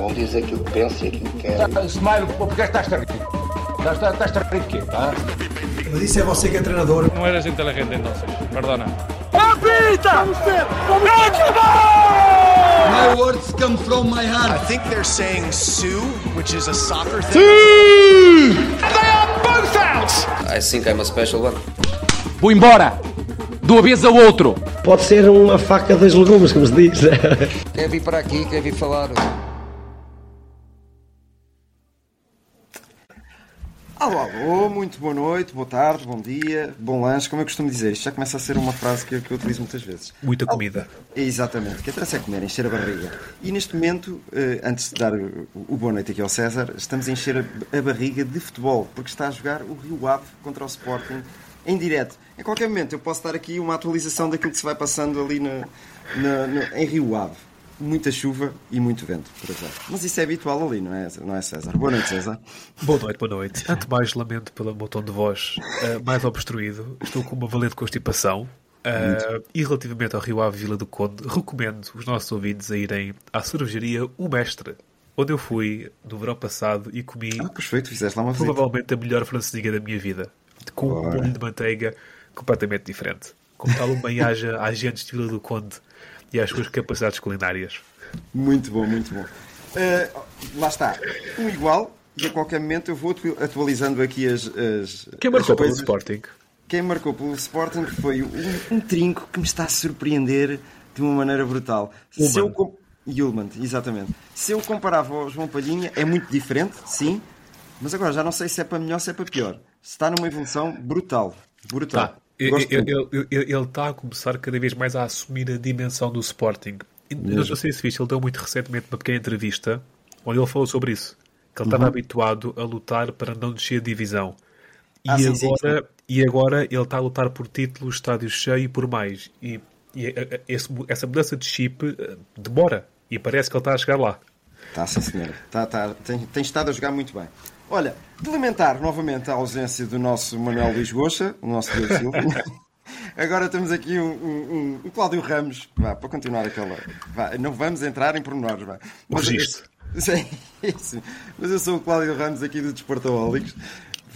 Cada um diz aquilo que pensa e aquilo que quer. Smile, porque estás a rir? Estás, estás a rir de quê? Ah? Mas isso é você que é treinador. No eres inteligente entonces, perdona. My words come from my heart. I think they're saying Sue, which is a soccer thing. I think I'm a special one. Vou embora! De uma vez ao outro! Pode ser uma faca dos legumes, como se diz. Quer vir para aqui, quer vir falar. Alô, alô, muito boa noite, boa tarde, bom dia, bom lanche, como eu costumo dizer. Isto já começa a ser uma frase que eu, que eu utilizo muitas vezes. Muita comida. Exatamente, o que interessa é comer, encher a barriga. E neste momento, eh, antes de dar o, o boa noite aqui ao César, estamos a encher a, a barriga de futebol, porque está a jogar o Rio Ave contra o Sporting em direto. Em qualquer momento eu posso dar aqui uma atualização daquilo que se vai passando ali na, na- na- em Rio Ave. Muita chuva e muito vento, por exemplo. Mas isso é habitual ali, não é, não é César? Boa noite, César. Boa noite, boa noite. Antes de mais, lamento pelo meu tom de voz eh, mais obstruído. Estou com uma valente constipação. Eh, e relativamente ao Rio Ave Vila do Conde, recomendo os nossos ouvintes a irem à cervejaria O Mestre, onde eu fui no verão passado e comi Ah, perfeito, fizeste lá uma visita. provavelmente a melhor francesinha da minha vida. Com um molho de manteiga completamente diferente. Como tal, um bem-aja a agentes de Vila do Conde e às suas capacidades culinárias. Muito bom, muito bom. Uh, lá está, um igual, e a qualquer momento eu vou atu- atualizando aqui as. as Quem as marcou pelo coisas. Sporting? Quem marcou pelo Sporting foi um, um trinco que me está a surpreender de uma maneira brutal. Se eu Yulman, exatamente. Se eu comparava ao João Palhinha, é muito diferente, sim, mas agora já não sei se é para melhor ou se é para pior. Está numa evolução brutal. Brutal. Tá. Ele está a começar cada vez mais a assumir a dimensão do Sporting. E Não sei se viste, ele deu muito recentemente uma pequena entrevista onde ele falou sobre isso. Que ele estava Uhum. habituado a lutar para não descer a divisão. E, Ah, sim, sim, agora, e agora ele está a lutar por títulos, estádio cheio e por mais. E, e a- a- esse- essa mudança de chip eh, demora. E parece que ele está a chegar lá. Tá, sim, senhora. Tá, tá. Tem, tem estado a jogar muito bem. Olha, de lamentar novamente a ausência do nosso Manuel Luís Goxa, o nosso Deus Silva. Agora temos aqui um, um, um- Cláudio Ramos, vá, para continuar aquela. Vá, não vamos entrar em pormenores, vá. O registro. Sim, isso. Mas eu sou o Cláudio Ramos aqui do Desportaólicos.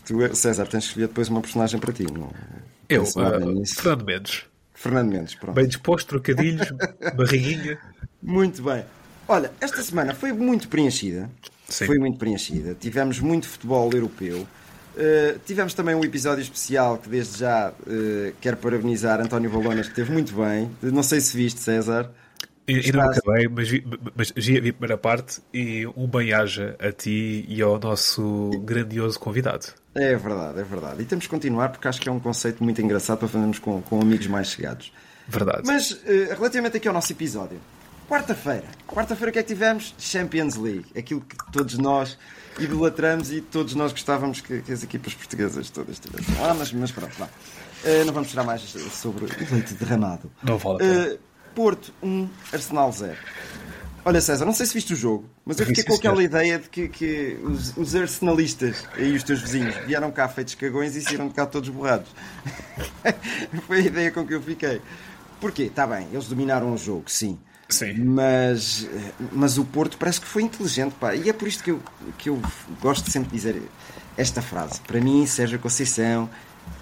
Tu, César, tens que escolher depois uma personagem para ti. Não, Eu, nada eh, nisso. Fernando Mendes. Fernando Mendes, pronto. Bem disposto, trocadilhos, barriguinha. Muito bem. Olha, esta semana foi muito preenchida. Sim. Foi muito preenchida. Tivemos muito futebol europeu. Uh, tivemos também um episódio especial que desde já uh, quero parabenizar António Balonas, que esteve muito bem. Não sei se viste, César. E- Ainda não acabei, mas vi, mas vi a primeira parte e um bem-aja a ti e ao nosso grandioso convidado. É verdade, é verdade. E temos que continuar porque acho que é um conceito muito engraçado para fazermos com, com amigos mais chegados. Verdade. Mas uh, relativamente aqui ao nosso episódio, quarta-feira. Quarta-feira o que é que tivemos? Champions League. Aquilo que todos nós idolatramos e todos nós gostávamos que, que as equipas portuguesas todas tivessem. Ah, mas, mas pronto, vá. Uh, não vamos tirar mais sobre o leite derramado. Não vale. Uh, Porto 1, Arsenal 0. Olha, César, não sei se viste o jogo, mas eu fiquei com aquela ideia de que, que os, os arsenalistas e os teus vizinhos vieram cá feitos cagões e saíram de cá todos borrados. Foi a ideia com que eu fiquei. Porquê? Está bem, eles dominaram o jogo, sim. Sim. Mas, mas o Porto parece que foi inteligente, pá. E é por isto que eu, que eu gosto sempre de dizer esta frase. Para mim, Sérgio Conceição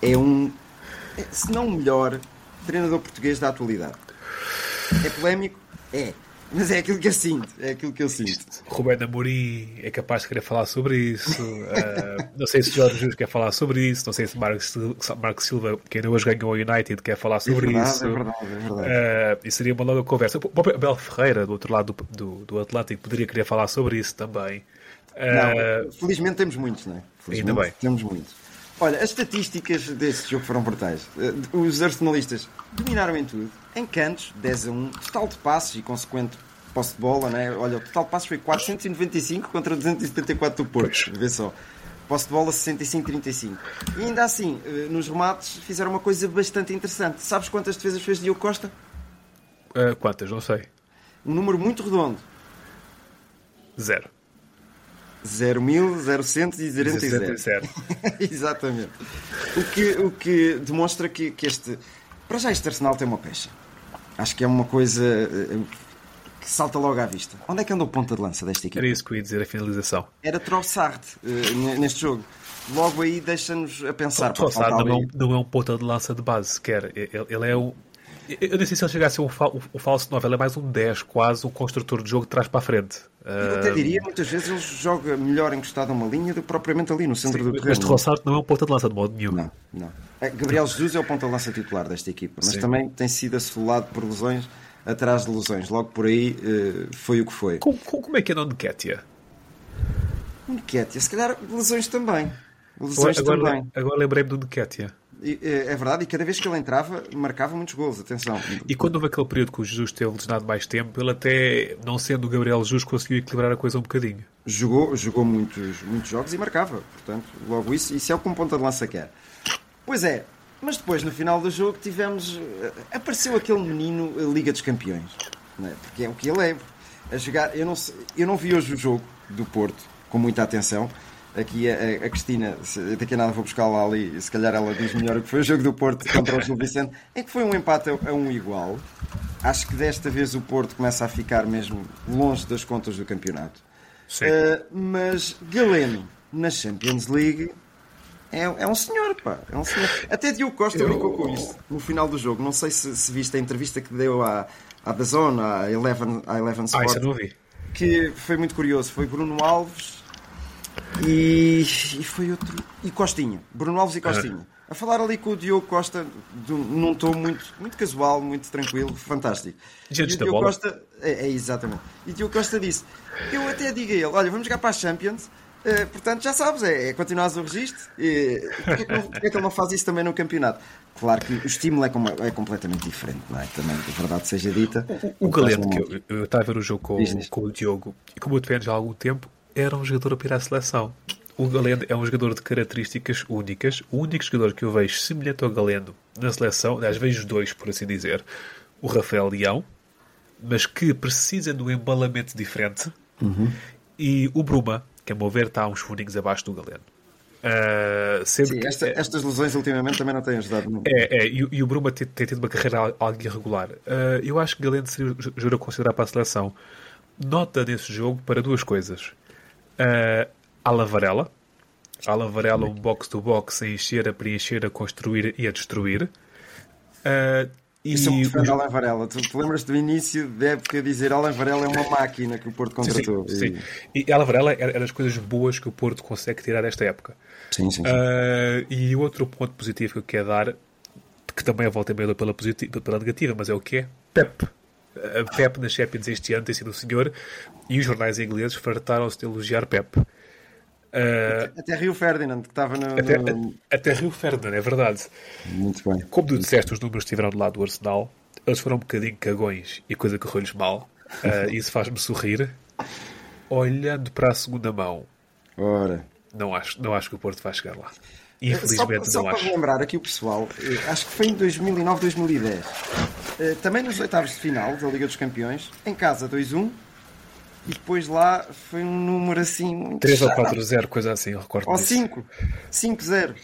é um, se não o melhor, treinador português da atualidade. É polémico? É. Mas é aquilo que eu sinto. É aquilo que eu sinto. Rubén Amorim é capaz de querer falar sobre isso. Ah, não sei se Jorge Jesus quer falar sobre isso. Não sei se Marcos, Marcos Silva, que ainda hoje ganhou o United, quer falar sobre verdade, isso. é verdade, é verdade. Ah, e seria uma longa conversa. O próprio Abel Ferreira, do outro lado do, do, do Atlântico, poderia querer falar sobre isso também. Ah, Não, felizmente temos muitos, não é? Felizmente Ainda bem. Temos muitos. Olha, as estatísticas deste jogo foram brutais. Os arsenalistas dominaram em tudo. Em cantos, 10 a 1. Total de passes e consequente posse de bola, né? Olha, o total de passes foi 495 contra 274 do Porto. Vê só. Posse de bola 65-35. E ainda assim, eh, nos remates, fizeram uma coisa bastante interessante. Sabes quantas defesas fez Diogo Costa? ah, quantas? Não sei. Um número muito redondo. Zero. 0.0100. Zero. Exatamente. O que, o que demonstra que, que este. Para já, este Arsenal tem uma pecha. Acho que é uma coisa. Que salta logo à vista. Onde é que andou o ponta de lança desta equipa? Era isso que eu ia dizer, a finalização. Era Trossard uh, neste jogo. Logo aí deixa-nos a pensar. Trossard não, é um, não é um ponta de lança de base sequer. Ele, ele é um. Eu nem sei se ele chegasse a ser um, fa um falso 9, ele é mais um 10, quase um construtor de jogo de trás para a frente. Eu até diria, muitas vezes ele joga melhor encostado a uma linha do que propriamente ali no centro Sim, do terreno. Este Trossard não é um ponta de lança de modo nenhum. Não, não. Gabriel Jesus é o ponta de lança titular desta equipa, mas Sim. também tem sido assolado por lesões atrás de lesões. Logo por aí foi o que foi. Como, como é que é o Nketia? O Nketia, se calhar lesões também. Lesões agora, também. Agora lembrei-me do Nketia. É verdade, e cada vez que ele entrava, marcava muitos gols, atenção. E quando houve aquele período que o Jesus teve lesionado mais tempo, ele até, não sendo o Gabriel Jesus, conseguiu equilibrar a coisa um bocadinho. Jogou, jogou muitos, muitos jogos e marcava, portanto, logo isso, isso é o que um ponta de lança quer. Pois é, mas depois, no final do jogo, tivemos. Apareceu aquele menino Liga dos Campeões, é? porque é o que ele é. A jogar, eu não, eu não vi hoje o jogo do Porto com muita atenção, aqui a, a Cristina, daqui a nada vou buscá-la ali, se calhar ela diz melhor o que foi o jogo do Porto contra o Gil Vicente, é que foi um empate a, a um igual. Acho que desta vez o Porto começa a ficar mesmo longe das contas do campeonato. Uh, mas Galeno na Champions League é, é, um senhor, pá. É um senhor. Até Diogo Costa Eu... brincou com isso no final do jogo. Não sei se, se viste a entrevista que deu à, à Dazone, à Eleven, à Eleven Sport. Ah, isso eu não vi. Que foi muito curioso. Foi Bruno Alves e, e foi outro. E Costinha. Bruno Alves e Costinha. A falar ali com o Diogo Costa de, num tom muito, muito casual, muito tranquilo, fantástico. Gente e o Diogo Costa. É, é, exatamente. E o Diogo Costa disse: Eu até digo a ele: Olha, vamos jogar para a Champions. Uh, portanto, já sabes, é, é continuares o registro. E, porque, é que porque é que ele não faz isso também no campeonato? Claro que o estímulo é, como, é completamente diferente, não é? Também, a verdade seja dita. O, o Galeno, que eu, eu, estava a ver o jogo com, com o Diogo, e como eu já há algum tempo, era um jogador a pirar a seleção. O Galeno é um jogador de características únicas. O único jogador que eu vejo semelhante ao Galeno na seleção, aliás, vejo dois, por assim dizer, o Rafael Leão, mas que precisa de um embalamento diferente, uhum. e o Bruma, que a meu ver está uns furinhos abaixo do Galeno. Uh, Sim, esta, que, estas lesões ultimamente também não têm ajudado muito. É, é e, e, o Bruma tem, tem, tido uma carreira algo irregular. Uh, eu acho que Galeno seria a considerar para a seleção. Nota nesse jogo para duas coisas. Uh, a Lavarela. A Lavarela, um box-to-box a encher, a preencher, a construir e a destruir. Uh, e Isso é um defende Alan Varela. Tu te lembras do início da época dizer Alan Varela é uma máquina que o Porto contratou? Sim, sim. E, e Alan Varela é das coisas boas que o Porto consegue tirar desta época. Sim, sim. sim. Uh, e outro ponto positivo que eu quero dar, que também é volta meia pela, positiva, pela negativa, mas é o que é? Pep. A Pep nas Champions este ano tem sido o senhor e os jornais ingleses fartaram-se de elogiar Pep. Uh, até Rio Ferdinand, que estava no, até, no... até Rio Ferdinand, é verdade. Muito bem. Como tu disseste, os números estiveram do lado do Arsenal. Eles foram um bocadinho cagões e coisa correu-lhes mal. Uh, isso faz-me sorrir. Olhando para a segunda mão, Ora. Não, acho, não acho que o Porto vai chegar lá. Infelizmente só, não só acho. para lembrar aqui o pessoal, eh, acho que foi em 2009, 2010. Também nos oitavos de final da Liga dos Campeões, em casa 2-1 e depois lá foi um número assim. 3 ou 4-0, coisa assim, eu recordo. Ou 5, 5-0.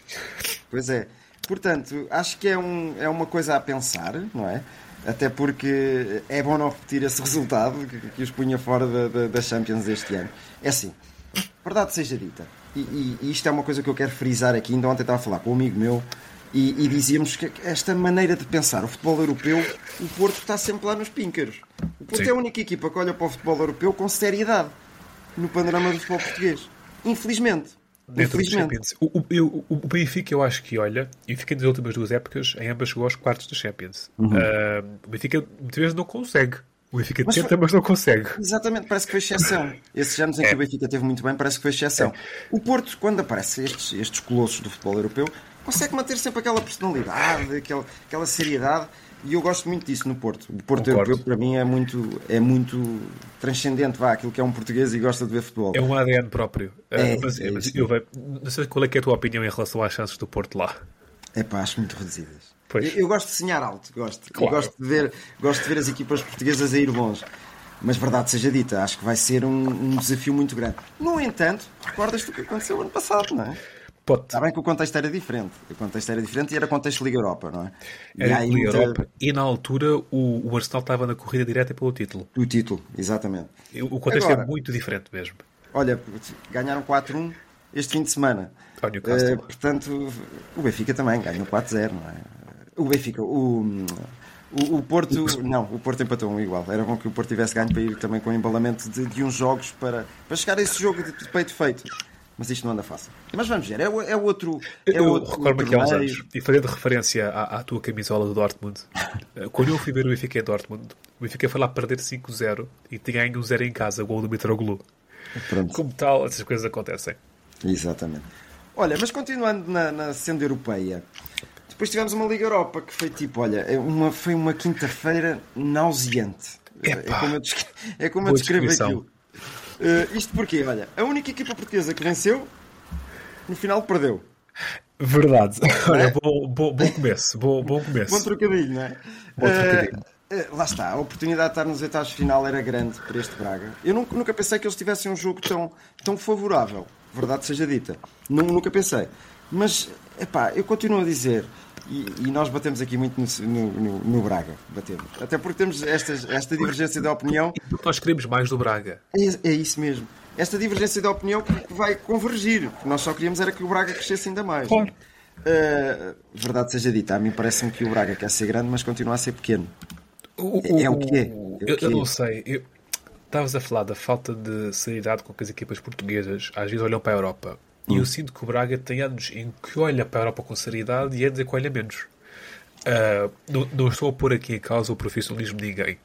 Pois é. Portanto, acho que é, um, é uma coisa a pensar, não é? Até porque é bom não repetir esse resultado que, que os punha fora da, da, da Champions este ano. É assim, verdade seja dita, e, e, e, isto é uma coisa que eu quero frisar aqui. Ainda ontem estava a falar com um amigo meu e, e, dizíamos que esta maneira de pensar o futebol europeu, o Porto está sempre lá nos píncaros. O Porto Sim. é a única equipa que olha para o futebol europeu com seriedade no panorama do futebol português. Infelizmente. Dentro Infelizmente. O, o, o, Benfica, eu acho que olha, e fica nas últimas duas épocas, em ambas chegou aos quartos da Champions. Uhum. Uh, o Benfica muitas vezes não consegue. O Benfica mas tenta, foi... mas não consegue. Exatamente, parece que foi exceção. Esses anos em que é. o Benfica teve muito bem, parece que foi exceção. É. O Porto, quando aparecem estes, estes colossos do futebol europeu, consegue manter sempre aquela personalidade, aquela, aquela seriedade. E eu gosto muito disso no Porto. O Porto Concordo. europeu, para mim, é muito, é muito transcendente, vá, aquilo que é um português e gosta de ver futebol. É um ADN próprio. É, uh, mas, é mas eu, não sei qual é, que é a tua opinião em relação às chances do Porto lá. É pá, acho muito reduzidas. Eu, eu, gosto de sonhar alto, gosto. Claro. gosto, de ver, gosto de ver as equipas portuguesas a ir longe. Mas verdade seja dita, acho que vai ser um, um desafio muito grande. No entanto, recordas-te o que aconteceu ano passado, não é? Pote. Está bem que o contexto era diferente. O contexto era diferente e era contexto Liga Europa, não é? E Era há Liga Europa e na altura o, o Arsenal estava na corrida direta pelo título. O título, exatamente. O contexto Agora- é muito diferente mesmo. Olha, ganharam 4-1 este fim de semana. Eh, portanto, o Benfica também ganhou 4-0, não é? O Benfica, o, o, o Porto, não, o Porto empatou um igual. Era bom que o Porto tivesse ganho para ir também com o embalamento de, de uns jogos para, para chegar a esse jogo de, de peito feito. Mas isto não anda fácil. Mas vamos ver, é, é outro. É Eu recordo-me aqui há uns anos, e fazendo referência à, à tua camisola do Dortmund, eh, quando eu fui ver o Benfica em Dortmund, o Benfica foi lá perder 5-0 e tinha ganho um 0 em casa, gol do Mitroglou. Pronto. Como tal, essas coisas acontecem. Exatamente. Olha, mas continuando na, na senda europeia, depois tivemos uma Liga Europa que foi tipo, olha, é uma, foi uma quinta-feira nauseante. É Epá. como eu, descre- é como eu descrevo aquilo. Eh, isto porque, olha, a única equipa portuguesa que venceu, no final perdeu. Verdade. é? Olha, bom, bom, bom começo. Bom, bom começo. Bom trocadilho, não é? Bom trocadilho. Eh, lá está, a oportunidade de estar nos de final era grande para este Braga. Eu nunca, nunca pensei que eles tivessem um jogo tão, tão favorável, verdade seja dita. Nu- nunca pensei. Mas, epá, eu continuo a dizer, e, e nós batemos aqui muito no, no, no- no Braga, batemos. Até porque temos estas, esta divergência de opinião, Porque nós queremos mais do Braga. é, é isso mesmo. Esta divergência de opinião que vai convergir. Nós só queríamos era que o Braga crescesse ainda mais. Claro. Eh, verdade seja dita, a mim parece-me que o Braga quer ser grande, mas continua a ser pequeno. O- É o que é. É Eu, o eu que é. não sei. Eu- Estavas a falar da falta de seriedade com que as equipas portuguesas às vezes olham para a Europa. E Hum. eu sinto que o Braga tem anos em que olha para a Europa com seriedade e é dizer que olha menos. Ah, não, não estou a pôr aqui em causa o profissionalismo de ninguém.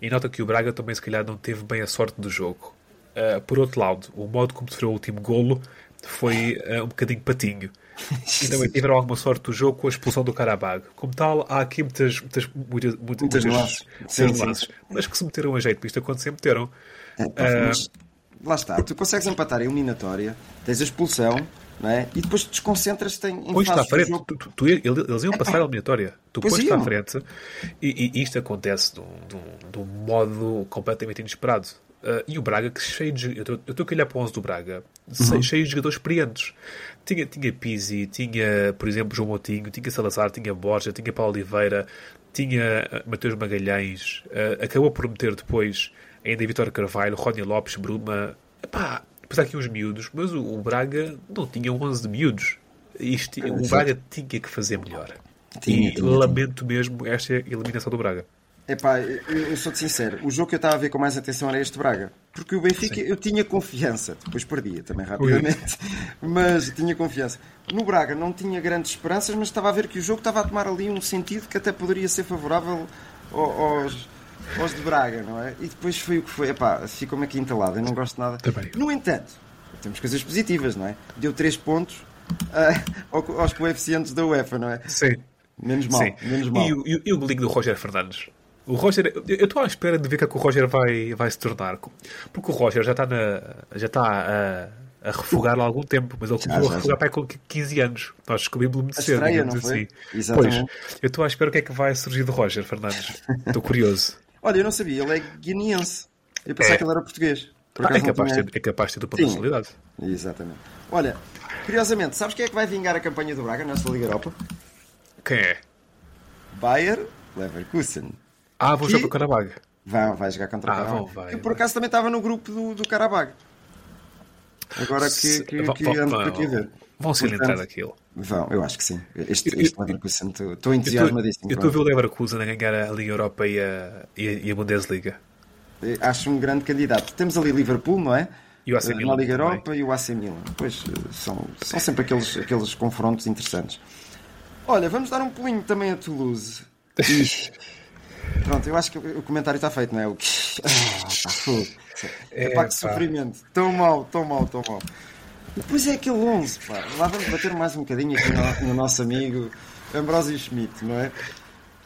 E nota que o Braga também, se calhar, não teve bem a sorte do jogo. Ah, por outro lado, o modo como sofreu o último golo foi ah, um bocadinho patinho. E também tiveram alguma sorte do jogo com a expulsão do Carabag. Como tal, há aqui muitas, muitas, muitas, muitas, Muitas nuances. Mas que se meteram a jeito para isto acontecer, meteram. É, mas lá está, tu consegues empatar a eliminatória, tens a expulsão, não é? E depois desconcentras-te em, Pões-te à frente. Tu, tu- tu- ele- eles iam passar a eliminatória. Tu pões-te à frente e, e isto acontece de um, de um- modo completamente inesperado. Ah, e o Braga, que cheio de. Eu estou- eu estou aqui a olhar para o 11 do Braga, Uhum. cheio de jogadores experientes. Tinha, tinha Pizzi, tinha, por exemplo, João Moutinho, tinha Salazar, tinha Borja, tinha Paulo Oliveira, tinha ah, Mateus Magalhães. ah, acabou por meter depois ainda Vitório Carvalho, Rónio Lopes, Bruma. Epá, há aqui uns miúdos, mas o, o Braga não tinha 11 de miúdos. Isto, o Braga tinha que fazer melhor. Tinha, e tinha, lamento mesmo esta eliminação do Braga. Epá, eu, eu sou-te sincero, o jogo que eu estava a ver com mais atenção era este Braga. Porque o Benfica eu tinha confiança, depois perdia também rapidamente, mas tinha confiança. No Braga não tinha grandes esperanças, mas estava a ver que o jogo estava a tomar ali um sentido que até poderia ser favorável ao- aos, aos de Braga, não é? E depois foi o que foi. Epá, ficou-me aqui entalado, eu não gosto nada. Também. No entanto, temos coisas positivas, não é? Deu 3 pontos ah, ao- aos coeficientes da UEFA, não é? Sim. Menos mal, Sim. menos mal. E, o- e, e o golinho do Roger Fernandes? O Roger, eu estou à espera de ver o que é que o Roger vai, vai se tornar. Porque o Roger já está, na, já está a, a refugar há algum tempo, mas ele começou já, a refugar para com 15 anos. Nós descobrimos-lo muito A cedo, digamos não foi? assim. Exatamente. Pois, eu estou à espera o que é que vai surgir do Roger Fernandes. Estou curioso. Olha, eu não sabia, ele é guineense. Eu pensava É. que ele era português. Por Ah, é, capaz de tinha- ter, é capaz de ter dupla Sim. personalidade. Exatamente. Olha, curiosamente, sabes quem é que vai vingar a campanha do Braga nesta Liga Europa? Quem é? Bayer Leverkusen. Ah, vou Que- jogar para o Carabag. Vai, vai jogar contra Ah, o Carabag. vão, vai, Eu por vai. acaso também estava no grupo do, do Carabag. Agora que, que, que vão- ando por aqui a ver. Vão se Portanto, entrar naquilo. Vão, eu acho que sim. Este, este eu- Leverkusen, estou- estou Eu entusiasmadíssimo. estou a ver o Leverkusen a ganhar a Liga Europa e a, e a, e a Bundesliga. ele. Acho um grande candidato. Temos ali Liverpool, não é? E o AC Eh, Milan Na Liga também. Europa e o AC Milan. Pois eh, são, são sempre aqueles, aqueles confrontos interessantes. Olha, vamos dar um pulinho também a Toulouse. Pronto, eu acho que o comentário está feito, não é? O que. Ah, pá, fogo. É pá, que sofrimento. Tão mal, tão mal, tão mal. Depois é aquele 11, pá. Lá vamos bater mais um bocadinho aqui no, no nosso amigo Ambrósio Schmidt, não é?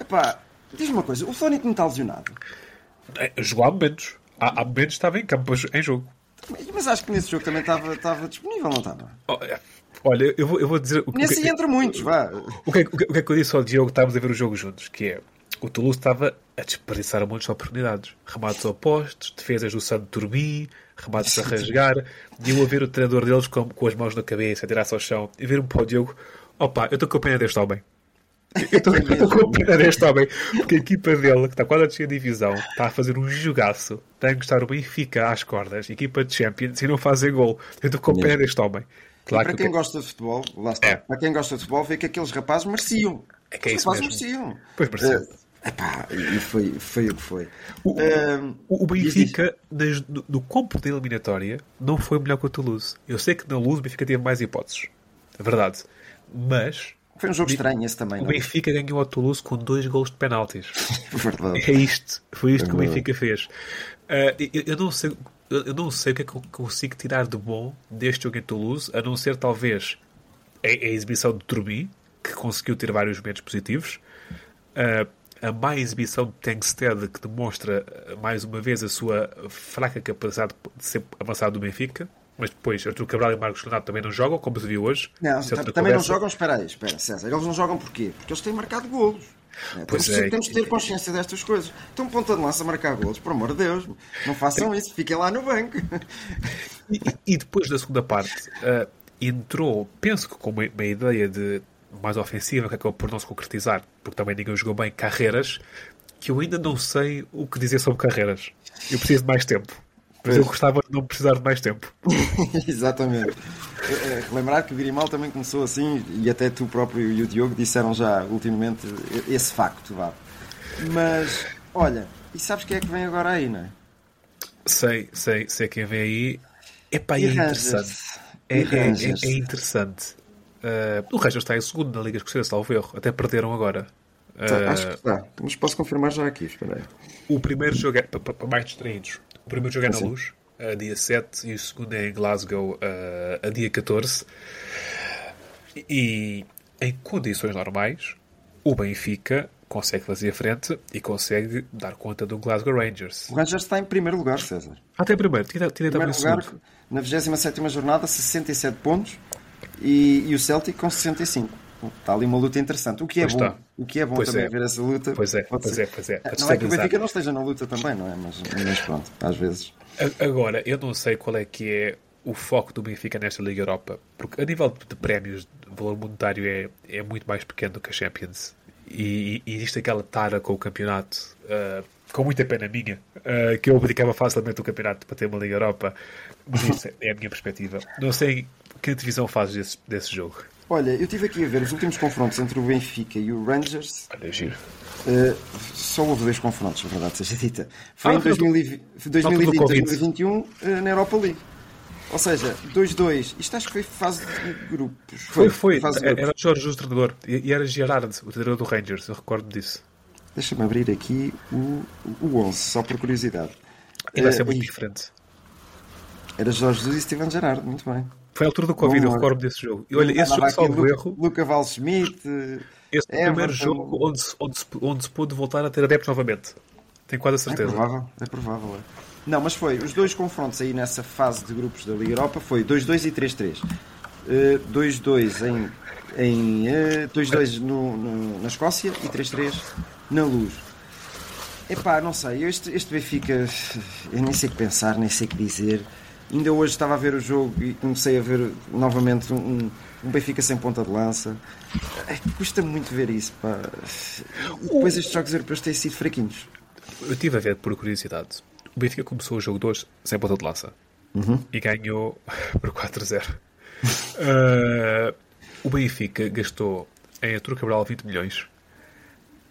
Epá, diz-me uma coisa: o Flónico não está lesionado. É, Jogou há momentos. Há, há momentos estava em campo em jogo. Mas acho que nesse jogo também estava, estava disponível, não estava? Oh, é. Olha, eu vou, eu vou dizer. O, Nesse que, aí entra muitos, vá. o, que, é- o que- o que é que eu disse ao Diogo? Estávamos a ver o jogo juntos. Que é. O Toulouse estava a desperdiçar muitas oportunidades. Remates opostos, defesas do Santo Turbi, remates a rasgar, e eu a ver o treinador deles com, com as mãos na cabeça, a tirar-se ao chão, e ver-me para o Diogo, opa, eu estou com a pena deste homem. Eu estou com pena deste homem, porque a equipa dele, que está quase a descer a divisão, está a fazer um jogaço, está a encostar o Benfica às cordas, equipa de Champions, e não fazem gol. Eu estou com pena deste homem. Claro para quem que... gosta de futebol, lá está. É. Para quem gosta de futebol, vê que aqueles rapazes mereciam. É que é Os isso rapazes mesmo. mereciam. Pois mereciam. Uh, epá, e foi, foi o que foi. O, uh, o Benfica, nas, no, no campo da eliminatória, não foi melhor que o Toulouse. Eu sei que na Luz o Benfica teve mais hipóteses. É verdade. Mas foi um jogo estranho esse também. O Benfica ganhou ao Toulouse com dois gols de penaltis. Verdade. É isto. Foi isto é que o Benfica fez. Uh, eu, eu, não sei, eu não sei o que é que eu consigo tirar de bom deste jogo em Toulouse, a não ser talvez a, a exibição de Turbi, que conseguiu ter vários momentos positivos. Uh, a má exibição de Tankstead, que demonstra mais uma vez a sua fraca capacidade de ser avançado do Benfica mas depois Artur Cabral e Marcos Leonardo também não jogam, como se viu hoje. Não, também conversa. não jogam, espera aí, espera, César, eles não jogam porquê? Porque eles têm marcado golos. É, temos, é, temos de ter consciência destas coisas. Então, ponta de lança marcar golos, por amor de Deus, não façam isso, fiquem lá no banco. E, e depois da segunda parte, uh, entrou, penso que com uma, uma, ideia de mais ofensiva, que acabou por não se concretizar, porque também ninguém jogou bem carreiras, que eu ainda não sei o que dizer sobre carreiras. Eu preciso de mais tempo. Mas eu gostava de não precisar de mais tempo. Exatamente. Lembrar que o Grimal também começou assim, e até tu próprio e o Diogo disseram já ultimamente esse facto, vá. Mas, olha, e sabes quem é que vem agora aí, não é? Sei, sei, sei quem vem aí. Epá, e é interessante. É, é, é, é, interessante. Uh, o Rangers está em segundo na Liga Escocesa, salvo erro. Até perderam agora. Uh, Acho que está, mas posso confirmar já aqui, espera aí. O primeiro jogo é para mais distraídos. O primeiro jogo é na Sim. Luz, a dia 7, e o segundo é em Glasgow, a, a dia 14. E em condições normais, o Benfica consegue fazer frente e consegue dar conta do Glasgow Rangers. O Rangers está em primeiro lugar, César. Ah, tem primeiro. Tira, tira primeiro lugar, segundo. na 27 jornada, 67 pontos e, e, o Celtic com 65. Está ali uma luta interessante. O que é pois bom. Está. O que é bom pois também é. ver essa luta. Pois é, pois é, pois é. Não é que o Benfica não esteja na luta também, não é? Mas, mas pronto, às vezes. Agora, eu não sei qual é que é o foco do Benfica nesta Liga Europa, porque a nível de prémios, o valor monetário é, é muito mais pequeno do que a Champions. E, e existe aquela tara com o campeonato, uh, com muita pena minha, uh, que eu abdicava facilmente o campeonato para ter uma Liga Europa. Mas isso é a minha perspectiva. Não sei que divisão fazes desse, desse jogo. Olha, eu estive aqui a ver os últimos confrontos entre o Benfica e o Rangers. Olha, giro. Uh, só houve dois confrontos, na verdade, seja dita. Foi ah, em 2020, 2020 2021 uh, na Europa League. Ou seja, 2-2. Isto acho que foi fase de grupos. Foi, foi. foi. Era, era Jorge o treinador. E era Gerard, o treinador do Rangers. Eu recordo disso. Deixa-me abrir aqui o, o 11, só por curiosidade. E vai ser uh, muito diferente. Era Jorge Jesus e Steven Gerard, muito bem. Foi a altura do Covid, Bom, eu recordo desse jogo. E olha, esse jogo, salvo erro. Luca Val Schmidt. Esse é o primeiro jogo onde, onde, se, onde se pôde voltar a ter adeptos novamente. Tenho quase a certeza. É provável, é provável. É. Não, mas foi. Os dois confrontos aí nessa fase de grupos da Liga Europa foi 2-2 e 3-3. 2-2 uh, em. em uh, 2-2 no, no, na Escócia e 3-3 na Luz. Epá, não sei, este, este Benfica, eu nem sei o que pensar, nem sei o que dizer. Ainda hoje estava a ver o jogo e comecei a ver novamente um, um Benfica sem ponta de lança. É, custa muito ver isso. Pá. Depois estes jogos europeus têm sido fraquinhos. Eu estive a ver por curiosidade. O Benfica começou o jogo 2 sem ponta de lança uhum. e ganhou por 4-0. uh, o Benfica gastou em Artur Cabral 20 milhões,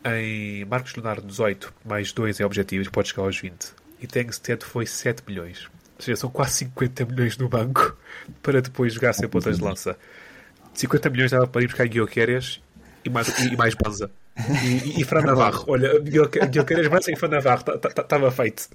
em Marcos Leonardo 18, mais 2 em objetivos, pode chegar aos 20. E Tengsted foi 7 milhões. Ou seja, são quase 50 milhões no banco para depois jogar sem pontas de lança. 50 milhões dava para ir buscar Guilherme e mais, e, e mais Banza. E, e, e Fran Navarro. Olha, Guilherme Banza e Fran Navarro. Estava feito.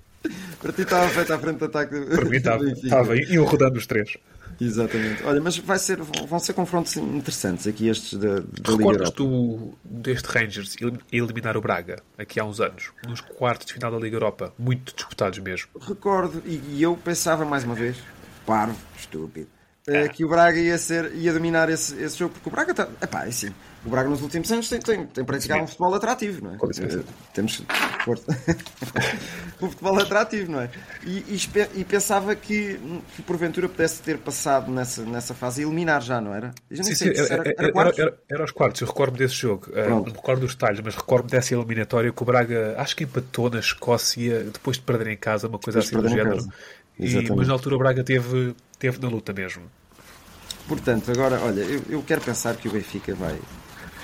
Para ti estava feito à frente de ataque. Para mim estava. E eu rodando os três. Exatamente. Olha, mas vai ser, vão ser confrontos interessantes aqui estes da, da Liga Europa. tu deste Rangers eliminar o Braga aqui há uns anos, nos quartos de final da Liga Europa, muito disputados mesmo? Recordo, e eu pensava mais uma vez, parvo, estúpido, eh, que o Braga ia, ser, ia dominar esse, esse jogo, porque o Braga está. Epá, é assim. O Braga nos últimos anos tem, tem, tem praticado um futebol atrativo, não é? Eh, Temos um futebol atrativo, não é? E, e e pensava que, que porventura pudesse ter passado nessa, nessa fase e eliminar já, não era? Eu já nem Sim, sei sim, era, era, era quartos? era, era aos quartos, eu recordo desse jogo. Pronto. não me recordo dos detalhes, mas recordo dessa eliminatória que o Braga acho que empatou na Escócia depois de perder em casa, uma coisa Depois de assim do género. E, mas na altura o Braga teve, teve na luta mesmo. Portanto, agora, olha, eu, eu quero pensar que o Benfica vai,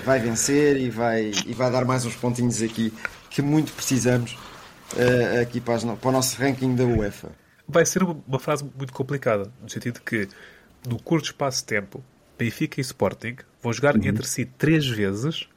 vai vencer e vai, e vai dar mais uns pontinhos aqui que muito precisamos eh, aqui para, as para o nosso ranking da UEFA. Vai ser uma, frase muito complicada, no sentido que no curto espaço de tempo, Benfica e Sporting vão jogar entre si três vezes,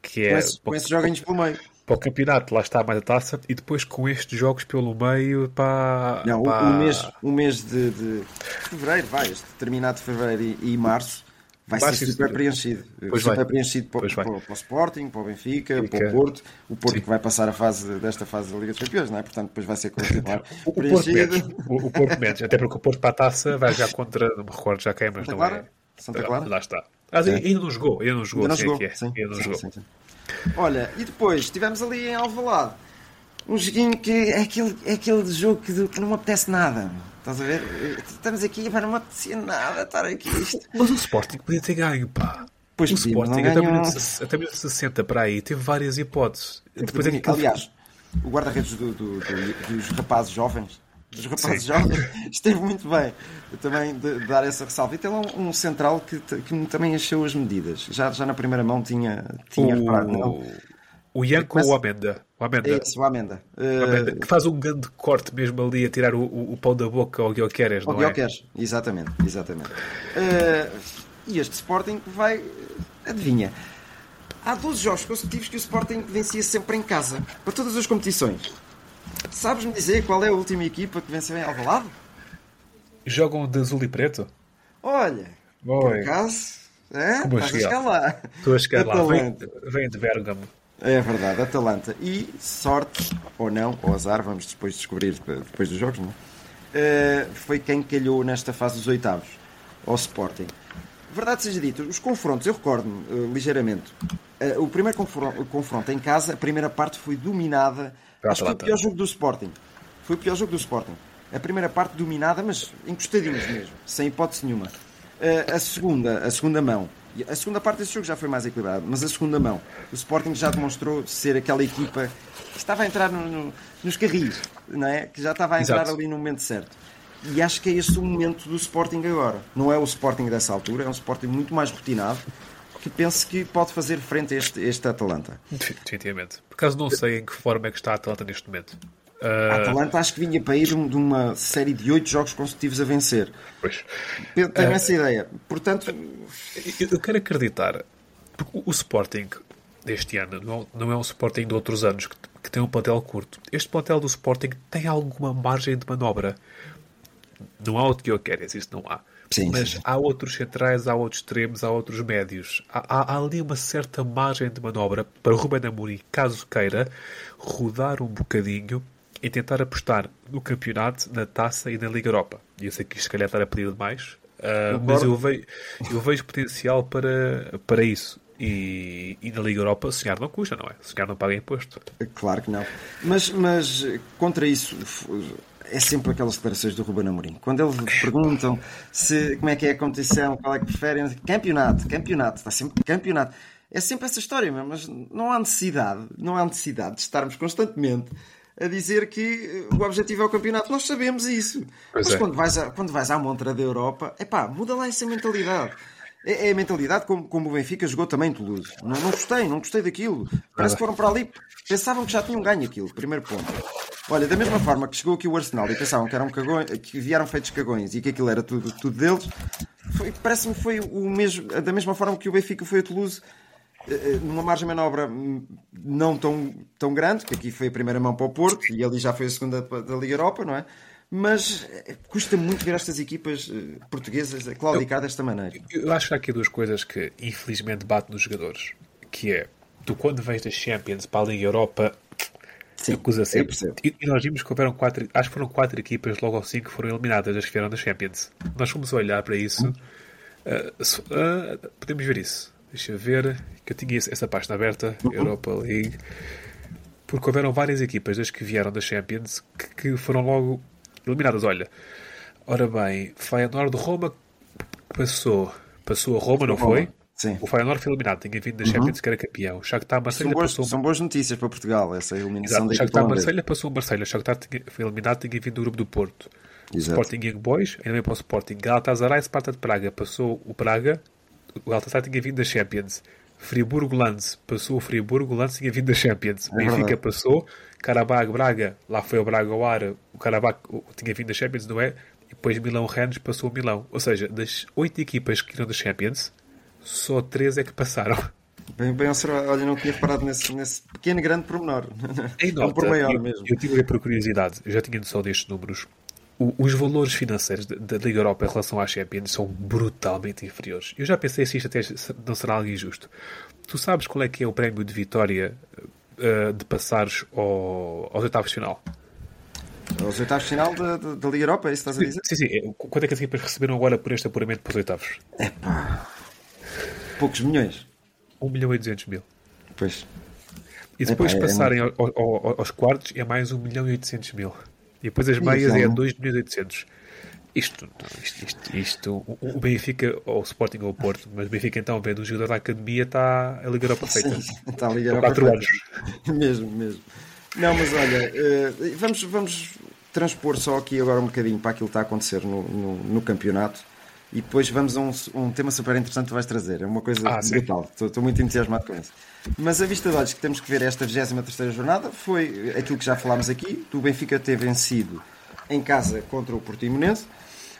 que Uhum. Com, é com esses joguinhos pelo meio. para o campeonato, lá está mais a taça, e depois com estes jogos pelo meio para. Não, o- para- o mês, o mês de, de fevereiro, vai, este determinado fevereiro e, e março, vai, ser super preenchido. Pois super vai. preenchido para, para- para o Sporting, para o Benfica, Fica. para o Porto. O Porto Sim. que vai passar a fase desta fase da Liga dos Campeões, não é? Portanto, depois vai ser continuar O Porto menos. O, o Porto menos. Até porque o Porto para a taça vai já contra. Não me recordo já quem, mas Santa não Clara? é. Santa Clara? Lá está. Ah, sim, ainda não jogou. Ainda não jogou. Ainda não jogou. é é. Sim, Ainda não jogou. sim. Olha, e depois tivemos ali em Alvalade um joguinho que é aquele, é aquele jogo que, que não me apetece nada. Estás a ver? Estamos aqui, mas não me apetecia nada estar aqui. Isto. Mas o Sporting podia ter ganho, pá. Pois o podia, Sporting, não até ganhou. minuto, até minuto 60 para aí, teve várias hipóteses. Depois é que Aliás, o guarda-redes do- do- do- dos rapazes jovens. Dos rapazes jovens esteve muito bem. Eu também de, de dar essa ressalva. E tem lá um, um central que, que também achou as medidas. Já, já na primeira mão tinha, tinha reparado nele. O, Yanko Começa- ou o Amenda? O Amenda. É o Amenda. O Amenda, Uh, que faz um grande corte mesmo ali a tirar o, o, o pão da boca ao Ao não é? Guilherme, exatamente, exatamente. Eh, e este Sporting vai. Adivinha? Há 12 jogos consecutivos que o Sporting vencia sempre em casa, para todas as competições. Sabes-me dizer qual é a última equipa que venceu em Alvalade? Jogam de azul e preto? Olha, por Oi. acaso, é? Como estás a chegar lá. Estou a chegar lá. Vem, vem de Bergamo. É verdade, Atalanta. E sorte, ou não, ou azar, vamos depois descobrir depois dos jogos, não é? Eh, foi quem calhou nesta fase dos oitavos, ao Sporting. Verdade seja dita, os confrontos, eu recordo-me eh, ligeiramente, eh, o primeiro confron- o confronto em casa, a primeira parte foi dominada. Pela Acho que foi o pior jogo do Sporting. Foi o pior jogo do Sporting. A primeira parte dominada, mas encostadinhos mesmo, sem hipótese nenhuma. A segunda, a segunda mão. E A segunda parte desse jogo já foi mais equilibrada, mas a segunda mão, o Sporting já demonstrou ser aquela equipa que estava a entrar no- no- nos carris, não é? Que já estava a entrar Exato. ali no momento certo. E acho que é esse o momento do Sporting agora. Não é o Sporting dessa altura, é um Sporting muito mais rotinado que penso que pode fazer frente a este, este Atalanta. Definitivamente. Por acaso não sei em que forma é que está a Atalanta neste momento. A Ah, Atalanta acho que vinha para ir de um- uma série de oito jogos consecutivos a vencer. pois. Tenho tenho essa ideia. Portanto, Eu eu quero acreditar, porque o- Sporting deste ano não, é um Sporting de outros anos que, que tem um plantel curto. Este plantel do Sporting tem alguma margem de manobra. Não há o Guioqueres, isso não há. Sim, Mas sim. há outros centrais, há outros extremos, há outros médios. Há, há- há ali uma certa margem de manobra para o Ruben Amorim, caso queira, rodar um bocadinho e tentar apostar no campeonato, na taça e na Liga Europa. E eu sei que isto se calhar estar a pedir demais, ah, mas eu vejo, eu vejo potencial para, para isso. E, e na Liga Europa sonhar não custa, não é? Sonhar não paga imposto. claro que não. Mas, mas contra isso, é sempre aquelas declarações do Ruben Amorim. Quando eles perguntam se, como é que é a competição, qual é que preferem, campeonato, campeonato, está sempre campeonato. É sempre essa história, mesmo, mas não há necessidade, não há necessidade de estarmos constantemente a dizer que o objetivo é o campeonato. Nós sabemos isso. Pois mas é. quando vais, a, quando vais à montra da Europa, epá, muda lá essa mentalidade. É, é a mentalidade como, como o Benfica jogou também em Toulouse. Não, não gostei, não gostei daquilo. Parece que foram para ali, pensavam que já tinham ganho aquilo, primeiro ponto. Olha, da mesma forma que chegou aqui o Arsenal e pensavam que, eram cagões, que vieram feitos cagões e que aquilo era tudo, tudo deles, parece-me que foi o mesmo, da mesma forma que o Benfica foi a Toulouse, eh, eh, numa margem de manobra hum, não tão, tão grande, que aqui foi a primeira mão para o Porto e ali já foi a segunda da Liga Europa, não é? Mas eh, custa muito ver estas equipas eh, portuguesas a claudicar desta maneira. Eu acho que há aqui duas coisas que infelizmente batem nos jogadores. Que é, tu quando vens da Champions para a Liga Europa, Sim, acusa sempre. E, e nós vimos que houveram quatro, acho que foram quatro equipas logo ao cinco que foram eliminadas das que vieram da Champions. Nós fomos olhar para isso. uh, uh, podemos ver isso. Deixa eu ver, que eu tinha essa página aberta, Europa League. Porque houveram várias equipas das que vieram da Champions que, que foram logo eliminadas. Olha, ora bem, Feyenoord de Roma passou, passou a Roma, não foi? Sim. O Feyenoord foi eliminado, tinha vindo da Champions que era campeão. O Shakhtar São Marselha boas, passou são boas notícias para Portugal, essa eliminação Exato, da equipa Shakhtar. Marselha passou o Marselha. O Shakhtar tinha, foi eliminado, tinha vindo do grupo do Porto. Exato. Sporting Young Boys, ainda bem para o Sporting. Galatasaray, Sparta de Praga, passou o Praga. O Galatasaray tinha vindo da Champions. Friburgo Lanz, passou o Friburgo, o Lanz tinha vindo da Champions. É Benfica verdade. passou. Carabag Braga, lá foi o Braga ao ar. O Carabag tinha vindo da Champions, não é? E depois Milão Rennes passou o Milão. Ou seja, das oito equipas que iram da Champions, só três é que passaram. Bem, bem observado. Olha, não tinha reparado nesse, nesse pequeno grande pormenor. Em é um nota, por maior eu, mesmo. eu tive por curiosidade, eu já tinha noção destes números. O- os valores financeiros da, Liga Europa em relação à Champions são brutalmente inferiores. Eu já pensei se isto até não será algo injusto. Tu sabes qual é que é o prémio de vitória eh, de passares ao, aos oitavos de final? Os oitavos de final da, Liga Europa, é isso que estás a dizer? Sim, sim. é, Quanto é que as equipas receberam agora por este apuramento para os oitavos? Poucos milhões. 1 milhão e 200 mil. Pois. E depois Epá, é passarem ao- ao- ao- aos quartos é mais 1 milhão e 800 mil. E depois as meias é é um- 2 milhões e 800. Isto, isto, isto, isto, o- Benfica, ou o Sporting ou o Porto, mas o Benfica então, vendo o jogador da academia, está a Liga Europa feita. Está a Liga Há Europa. quatro anos. mesmo, mesmo. Não, mas olha, eh, vamos, vamos transpor só aqui agora um bocadinho para aquilo que está a acontecer no, no, no campeonato e depois vamos a um, um tema super interessante que vais trazer. É uma coisa Ah, brutal. Estou, muito entusiasmado com isso. Mas a vista de olhos que temos que ver esta 23 jornada foi aquilo que já falámos aqui. O Benfica ter vencido em casa contra o Portimonense.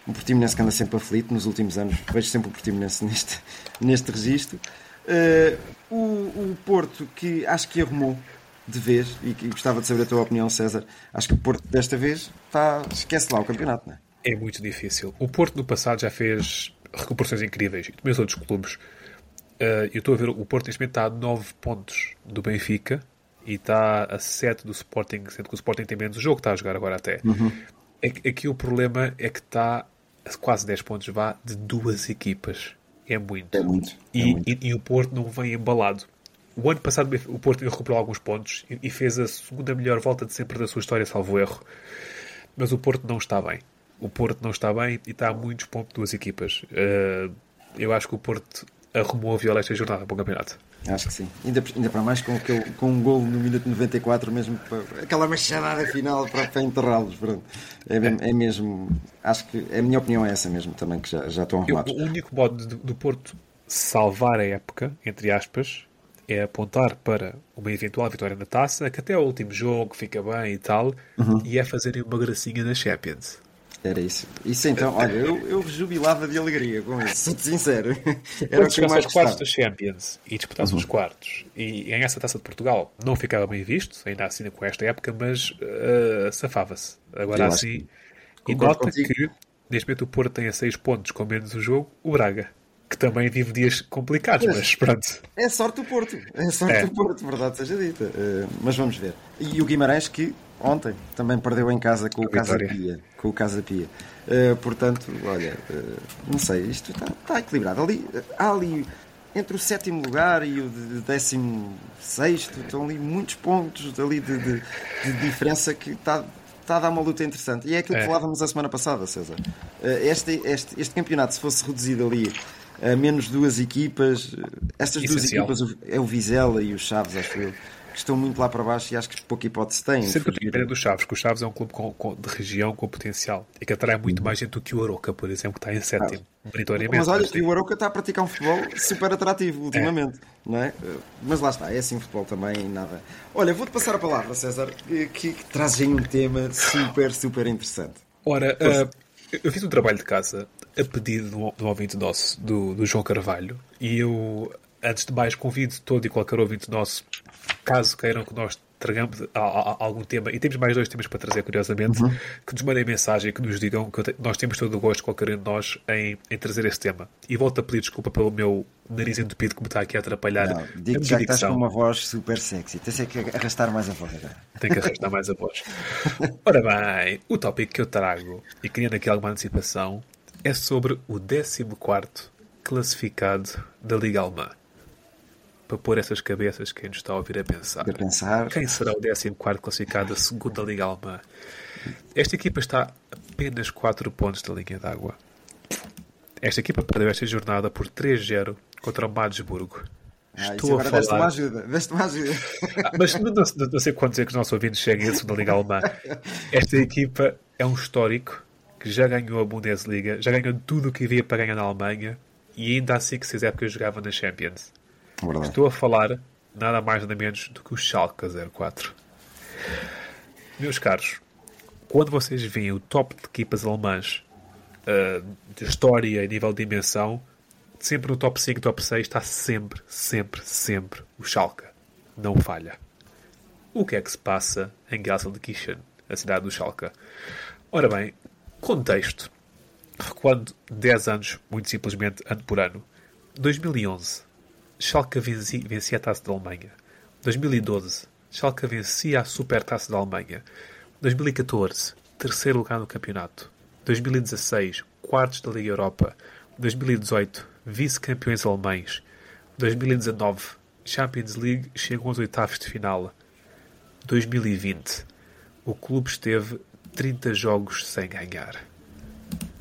Um Portimonense que anda sempre aflito nos últimos anos. Vejo sempre o Portimonense neste, neste registro. Eh, o, o Porto, que acho que arrumou de vez, e que gostava de saber a tua opinião, César. Acho que o Porto desta vez está, esquece lá o campeonato, não é? É muito difícil. O Porto no passado já fez recuperações incríveis, e também os outros clubes. Uh, eu estou a ver, o Porto neste momento está a 9 pontos do Benfica e está a 7 do Sporting, sendo que o Sporting tem menos jogo que está a jogar agora até. É que- Aqui o problema é que está a quase 10 pontos vá de duas equipas. É muito. É muito. é E, muito. e- e o Porto não vem embalado. O ano passado o Porto recuperou alguns pontos e, e fez a segunda melhor volta de sempre da sua história, salvo erro. Mas o Porto não está bem. O Porto não está bem e está a muitos pontos duas equipas. Uh, eu acho que o Porto arrumou a viola esta jornada para o campeonato. Acho que sim. Ainda, ainda para mais com, aquele, com um gol no minuto 94, mesmo para, aquela machadada final para, para enterrá-los. É, mesmo- é mesmo. Acho que a minha opinião é essa mesmo também, que já, já estão Eu- arrumados. o único modo do, do Porto salvar a época, entre aspas, é apontar para uma eventual vitória na taça, que até o último jogo fica bem e tal, Uhum. e é fazerem uma gracinha na Champions. Era isso. Isso então, olha, eu, eu jubilava de alegria com isso, sou-te sincero. Era Quando o que eu mais aos quartos da Champions e disputasse Uhum. os quartos e ganhasse a taça de Portugal, não ficava bem visto, ainda assim com esta época, mas uh, safava-se. Agora Eu assim, e nota contigo. que neste momento o Porto tem a 6 pontos com menos o jogo, o Braga, que também vive dias complicados, Pois. mas pronto. É sorte do Porto, é sorte É. do Porto, verdade seja dita. Eh, mas vamos ver. E o Guimarães que ontem também perdeu em casa com o Casa. Pia. Com o Casa Pia. Eh, portanto, olha, eh, não sei, isto está, está equilibrado. Ali, há ali entre o sétimo lugar e o de- décimo sexto, estão ali muitos pontos ali de, de- de diferença que está, está a dar uma luta interessante. E é aquilo que É. falávamos a semana passada, César. Este, este, este campeonato, se fosse reduzido ali menos duas equipas, estas duas equipas, é o Vizela e o Chaves, acho eu, que estão muito lá para baixo e acho que pouca hipótese têm. Sempre que eu tenho do Chaves, que o Chaves é um clube com- com- de região com potencial e que atrai muito mais gente do que o Oroca, por exemplo, que está em sétimo, meritoriamente. Mas olha que o Aroca está a praticar um futebol super atrativo ultimamente, não é? Mas lá está, é assim o futebol também, nada. Olha, vou-te passar a palavra, César, que, que, trazes aí um tema super, super interessante. Ora, ah, eu fiz um trabalho de casa a pedido de um, de um ouvinte nosso, do, do João Carvalho, e eu, antes de mais, convido todo e qualquer ouvinte nosso, caso queiram que nós tragamos a- a- a- algum tema, e temos mais dois temas para trazer, curiosamente, que nos mandem mensagem, que nos digam que te- nós temos todo o gosto, qualquer um de nós, em, em trazer esse tema. E volto a pedir desculpa pelo meu nariz entupido que me está aqui a atrapalhar Não, digo já que estás com uma voz super sexy. Tens é que arrastar mais a voz agora. Tem que arrastar mais a voz. Ora bem, o tópico que eu trago, e criando aqui alguma antecipação, é sobre o 14 classificado da Liga Alemã. Para pôr essas cabeças quem nos está a ouvir a pensar. Para pensar. Quem será o 14 classificado da segunda Liga Alemã? Esta equipa está a apenas 4 pontos da linha d'água. Esta equipa perdeu esta jornada por 3-0 contra o Madsburgo. Ah, Estou a agora deste-me uma falar. ajuda. Deste-me uma ajuda. Ah, Mas não, não- não sei quantos é que os nossos ouvintes cheguem à segunda Liga Alemã. Esta equipa é um histórico que já ganhou a Bundesliga, já ganhou tudo o que havia para ganhar na Alemanha e ainda assim que seis épocas jogava na Champions. Verdade. Estou a falar nada mais nada menos do que o Schalke 04. Meus caros, quando vocês veem o top de equipas alemãs ah, de história e nível de dimensão, sempre no top 5, top 6 está sempre, sempre, sempre o Schalke. Não falha. O que é que se passa em Gelsenkirchen, a cidade do Schalke? Ora bem, contexto. Recuando 10 anos, muito simplesmente, ano por ano. 2011, Schalke venci- vencia a Taça da Alemanha. 2012, Schalke vencia a Supertaça da Alemanha. 2014, terceiro lugar no campeonato. 2016, quartos da Liga Europa. 2018, vice-campeões alemães. 2019, Champions League chegou aos oitavos de final. 2020, o clube esteve 30 jogos sem ganhar.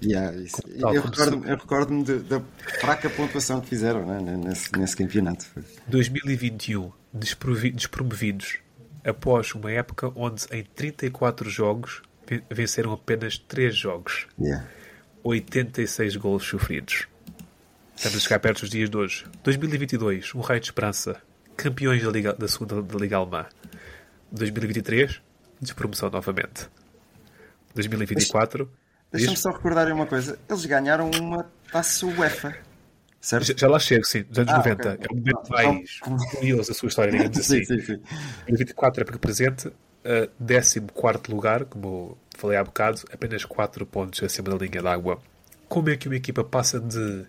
Yeah, isso. Tal Eu recordo-me de- da fraca pontuação que fizeram né, nesse, nesse campeonato. 2021, desprovi- despromovidos, após uma época onde em 34 jogos ve- venceram apenas 3 jogos, Yeah. 86 golos sofridos. Estamos a chegar perto dos dias de hoje. 2022, um raio de esperança, campeões da, Liga, da segunda da Liga Alemã. 2023, despromoção novamente. 2024, Deixa-me só recordar uma coisa. Eles ganharam uma taça UEFA. Certo? já, já lá chego, sim, dos anos Ah, 90. ok. É o momento Então- mais curioso da sua história, digamos assim. Sim, sim, sim. 2024 época presente, uh, 14 lugar, como falei há bocado, apenas 4 pontos acima da linha d'água. Como é que uma equipa passa de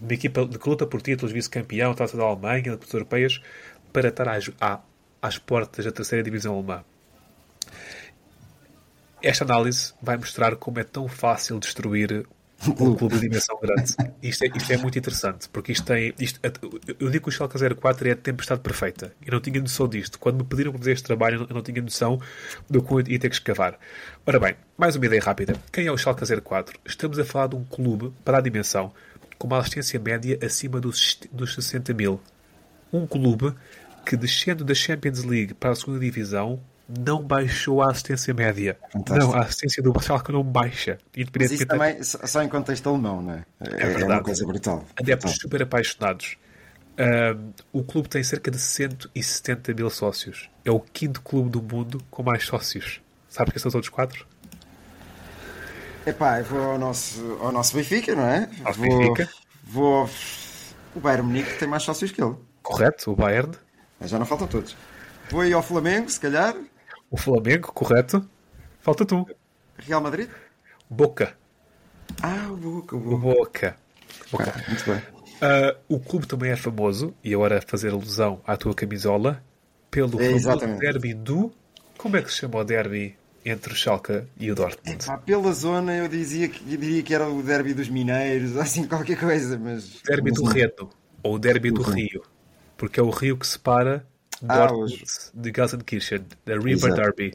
uma equipa de que luta por títulos, vice-campeão, taça da Alemanha, de europeias, para estar às, à- às portas da terceira divisão alemã? Esta análise vai mostrar como é tão fácil destruir um clube de dimensão grande. Isto é, isto é muito interessante, porque isto tem. Isto, eu digo que o Schalke 04 é a tempestade perfeita. Eu não tinha noção disto. Quando me pediram para fazer este trabalho, eu não tinha noção do que eu ia ter que escavar. Ora bem, mais uma ideia rápida. Quem é o Schalke 04? Estamos a falar de um clube, para a dimensão, com uma assistência média acima dos, dos 60 mil. Um clube que, descendo da Champions League para a segunda divisão, não baixou a assistência média. Fantástico. Não, a assistência do Schalke não baixa. Mas isso também, só em contexto alemão, não é? É, é verdade. uma coisa brutal. adeptos Brutal. super apaixonados. Ahm, o clube tem cerca de 170 mil sócios. É o quinto clube do mundo com mais sócios. Sabes quem são os outros quatro? Epá, eu vou ao nosso, ao nosso Benfica, não é? Ao vou, Benfica. Vou ao... O Bayern Munique tem mais sócios que ele. Correto, o Bayern. Mas já não faltam todos. Vou aí ao Flamengo, se calhar. O Flamengo, correto. Falta tu. Real Madrid. Boca. Ah, o Boca, o O Boca. Boca. Boca. Ah, muito bem. Ah, o clube também é famoso, e agora fazer alusão à tua camisola, pelo É, derby do. Como é que se chama o derby entre o Schalke e o Dortmund? Pá, pela zona eu dizia que, eu diria que era o derby dos mineiros, assim qualquer coisa, mas... Derby do. Reno, ou Derby do Rio, porque é o rio que separa Dortmund os- de Gelsenkirchen, da River Exato. Derby.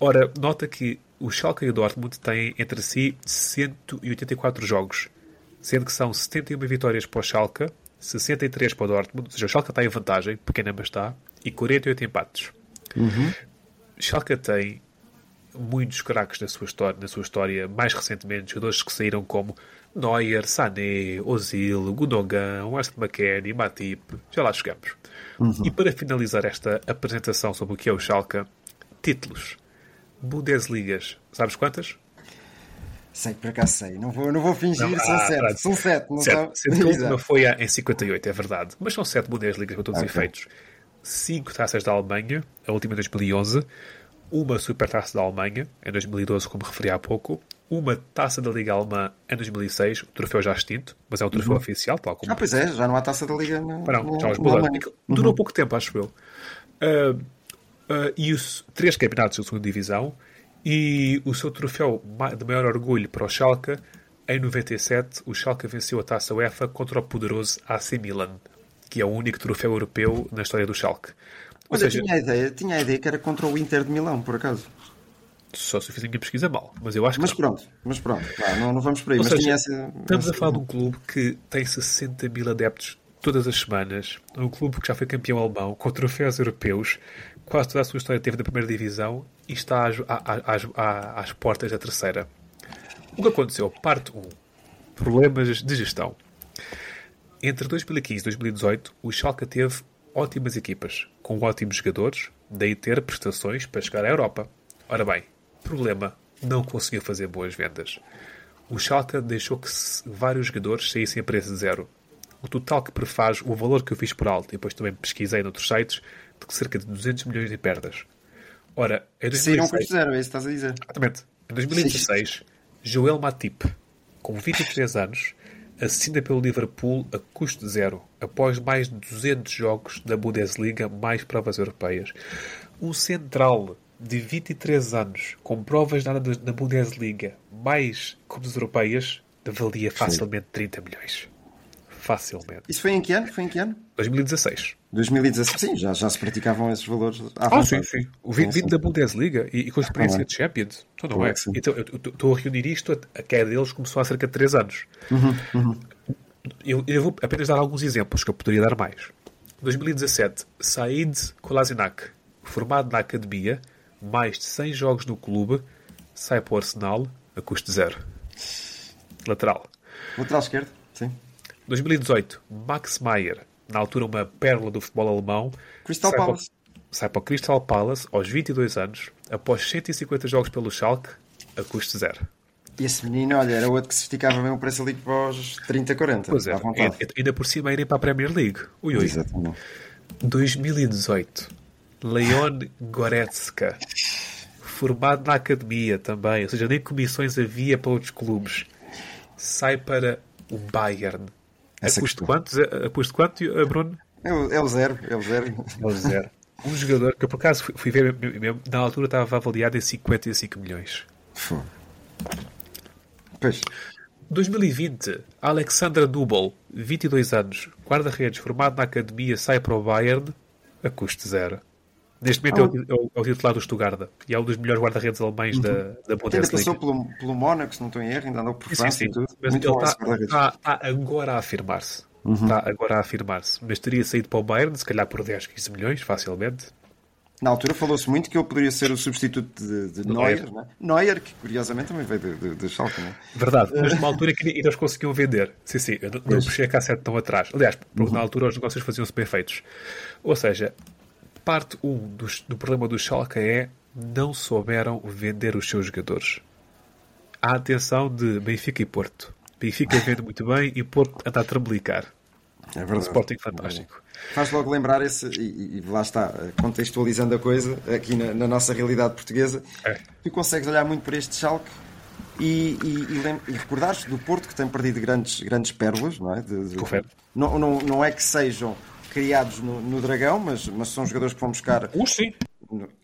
Ora, nota que o Schalke e o Dortmund têm entre si 184 jogos, sendo que são 71 vitórias para o Schalke, 63 para o Dortmund, ou seja, o Schalke está em vantagem, pequena mas está, e 48 empates. Schalke tem muitos craques na sua história, na sua história, mais recentemente, jogadores que saíram como Neuer, Sané, Ozil, Gundogan, Weston McKennie, Matip, já lá chegamos. E para finalizar esta apresentação sobre o que é o Schalke, títulos. Bundesligas, sabes quantas? Sei, por acaso sei. Não vou, não vou fingir, Não, são ah, sete. pronto. São sete, não Sete. Sendo que a última foi em 58, é verdade. Mas são sete Bundesligas para todos os efeitos. cinco taças da Alemanha, a última em 2011, uma supertaça da Alemanha, em 2012, como referi há pouco, uma taça da Liga Alemã em 2006, o troféu já extinto, mas é um troféu oficial, tal como. Ah, pois é, já não há taça da Liga. Na, Não, já. Aquilo Durou pouco tempo, acho eu. Ah, ah, e os três campeonatos da segunda divisão e o seu troféu de maior orgulho para o Schalke, em 97, o Schalke venceu a taça UEFA contra o poderoso AC Milan, que é o único troféu europeu na história do Schalke. Ou Olha, seja, tinha, a ideia, tinha a ideia que era contra o Inter de Milão, por acaso. Só se eu fiz a pesquisa mal, mas eu acho que Mas não. pronto, mas pronto, vá, não, não vamos por aí. Seja, essa, Estamos a falar de um clube que tem 60 mil adeptos todas as semanas, um clube que já foi campeão alemão, com troféus europeus, quase toda a sua história teve na primeira divisão e está às, às- à- às portas da terceira. O que aconteceu? Parte 1. Problemas de gestão. Entre 2015 e 2018, o Schalke teve ótimas equipas, com ótimos jogadores, daí ter prestações para chegar à Europa. Ora bem, problema, não conseguiu fazer boas vendas. O Schalke deixou que vários jogadores saíssem a preço de zero. O total que prefaz o valor que eu fiz por alto, e depois também pesquisei noutros sites, de cerca de 200 milhões de perdas. Ora, em Saíram 2016... custo zero, é isso que estás a dizer. Exatamente. Em 2016, Joel Matip, com 23 anos, assina pelo Liverpool a custo zero, após mais de 200 jogos da Bundesliga, mais provas europeias. Um central de 23 anos, com provas nada na Bundesliga, mais copas europeias, valia facilmente 30 milhões. Facilmente. Isso foi em que ano? Foi em que ano? 2016. 2016. Sim, já, já se praticavam esses valores à Ah, sim, sim. O vindo Sim, sim. da Bundesliga e, e com a experiência Ah, de Champions. Então não é. sim. Então, eu estou a reunir isto, a, a queda deles começou há cerca de 3 anos. Uhum, Eu, eu vou apenas dar alguns exemplos, que eu poderia dar mais. 2017, Said Kolasinac, formado na academia, mais de 100 jogos no clube, sai para o Arsenal a custo zero. Lateral. Lateral esquerdo, sim. 2018, Max Meyer, na altura uma pérola do futebol alemão, Crystal sai para o- Palace. sai para o Crystal Palace aos 22 anos, após 150 jogos pelo Schalke, a custo zero. E esse menino, olha, era outro que se esticava mesmo o preço ali para os 30, 40. Pois é, ainda por cima irem para a Premier League. Ui, ui. Exatamente. 2018, Leon Goretzka, formado na academia também, ou seja, nem comissões havia para outros clubes, sai para o Bayern. A Essa questão. quanto, a custo quanto, eh, Bruno? É o, é o zero, é o zero. Ao zero. Um jogador que eu por acaso fui, fui ver mesmo, na altura estava avaliado em 55 milhões. Pois, 2020, Alexandra Dubel, 22 anos, guarda-redes formado na academia, sai para o Bayern a custo zero. Neste momento é, o, é o- é o titular do Stuttgart e é um dos melhores guarda-redes alemães da, da ainda Bundesliga. passou pelo, pelo Mónaco, se não estou em erro, ainda andou por Sim, França sim, e tudo. mas Muito ele está guarda-redes. está agora a afirmar-se. Está agora a afirmar-se. Mas teria saído para o Bayern, se calhar por 10, 15 milhões, facilmente. Na altura falou-se muito que ele poderia ser o substituto de, de Neuer. Neuer, né? Neuer, que curiosamente também veio de, de, de Schalke, né? Verdade, mas numa altura que ainda eles conseguiam vender. Sim, sim, eu não, não puxei a cassete tão atrás. Aliás, porque na altura os negócios faziam-se bem feitos. Ou seja, parte 1 um dos- do problema do Schalke é não souberam vender os seus jogadores. Há atenção de Benfica e Porto. Benfica vende muito bem e Porto anda a tremelicar. É verdade. Sporting fantástico. Faz logo lembrar esse, e, e lá está, contextualizando a coisa, aqui na, na nossa realidade portuguesa, É. tu consegues olhar muito para este Schalke e, e, e, e recordar-te do Porto que tem perdido grandes, grandes pérolas, não é? De- de- não, não, não é que sejam criados no, no Dragão, mas, mas são jogadores que vão buscar Uns sim.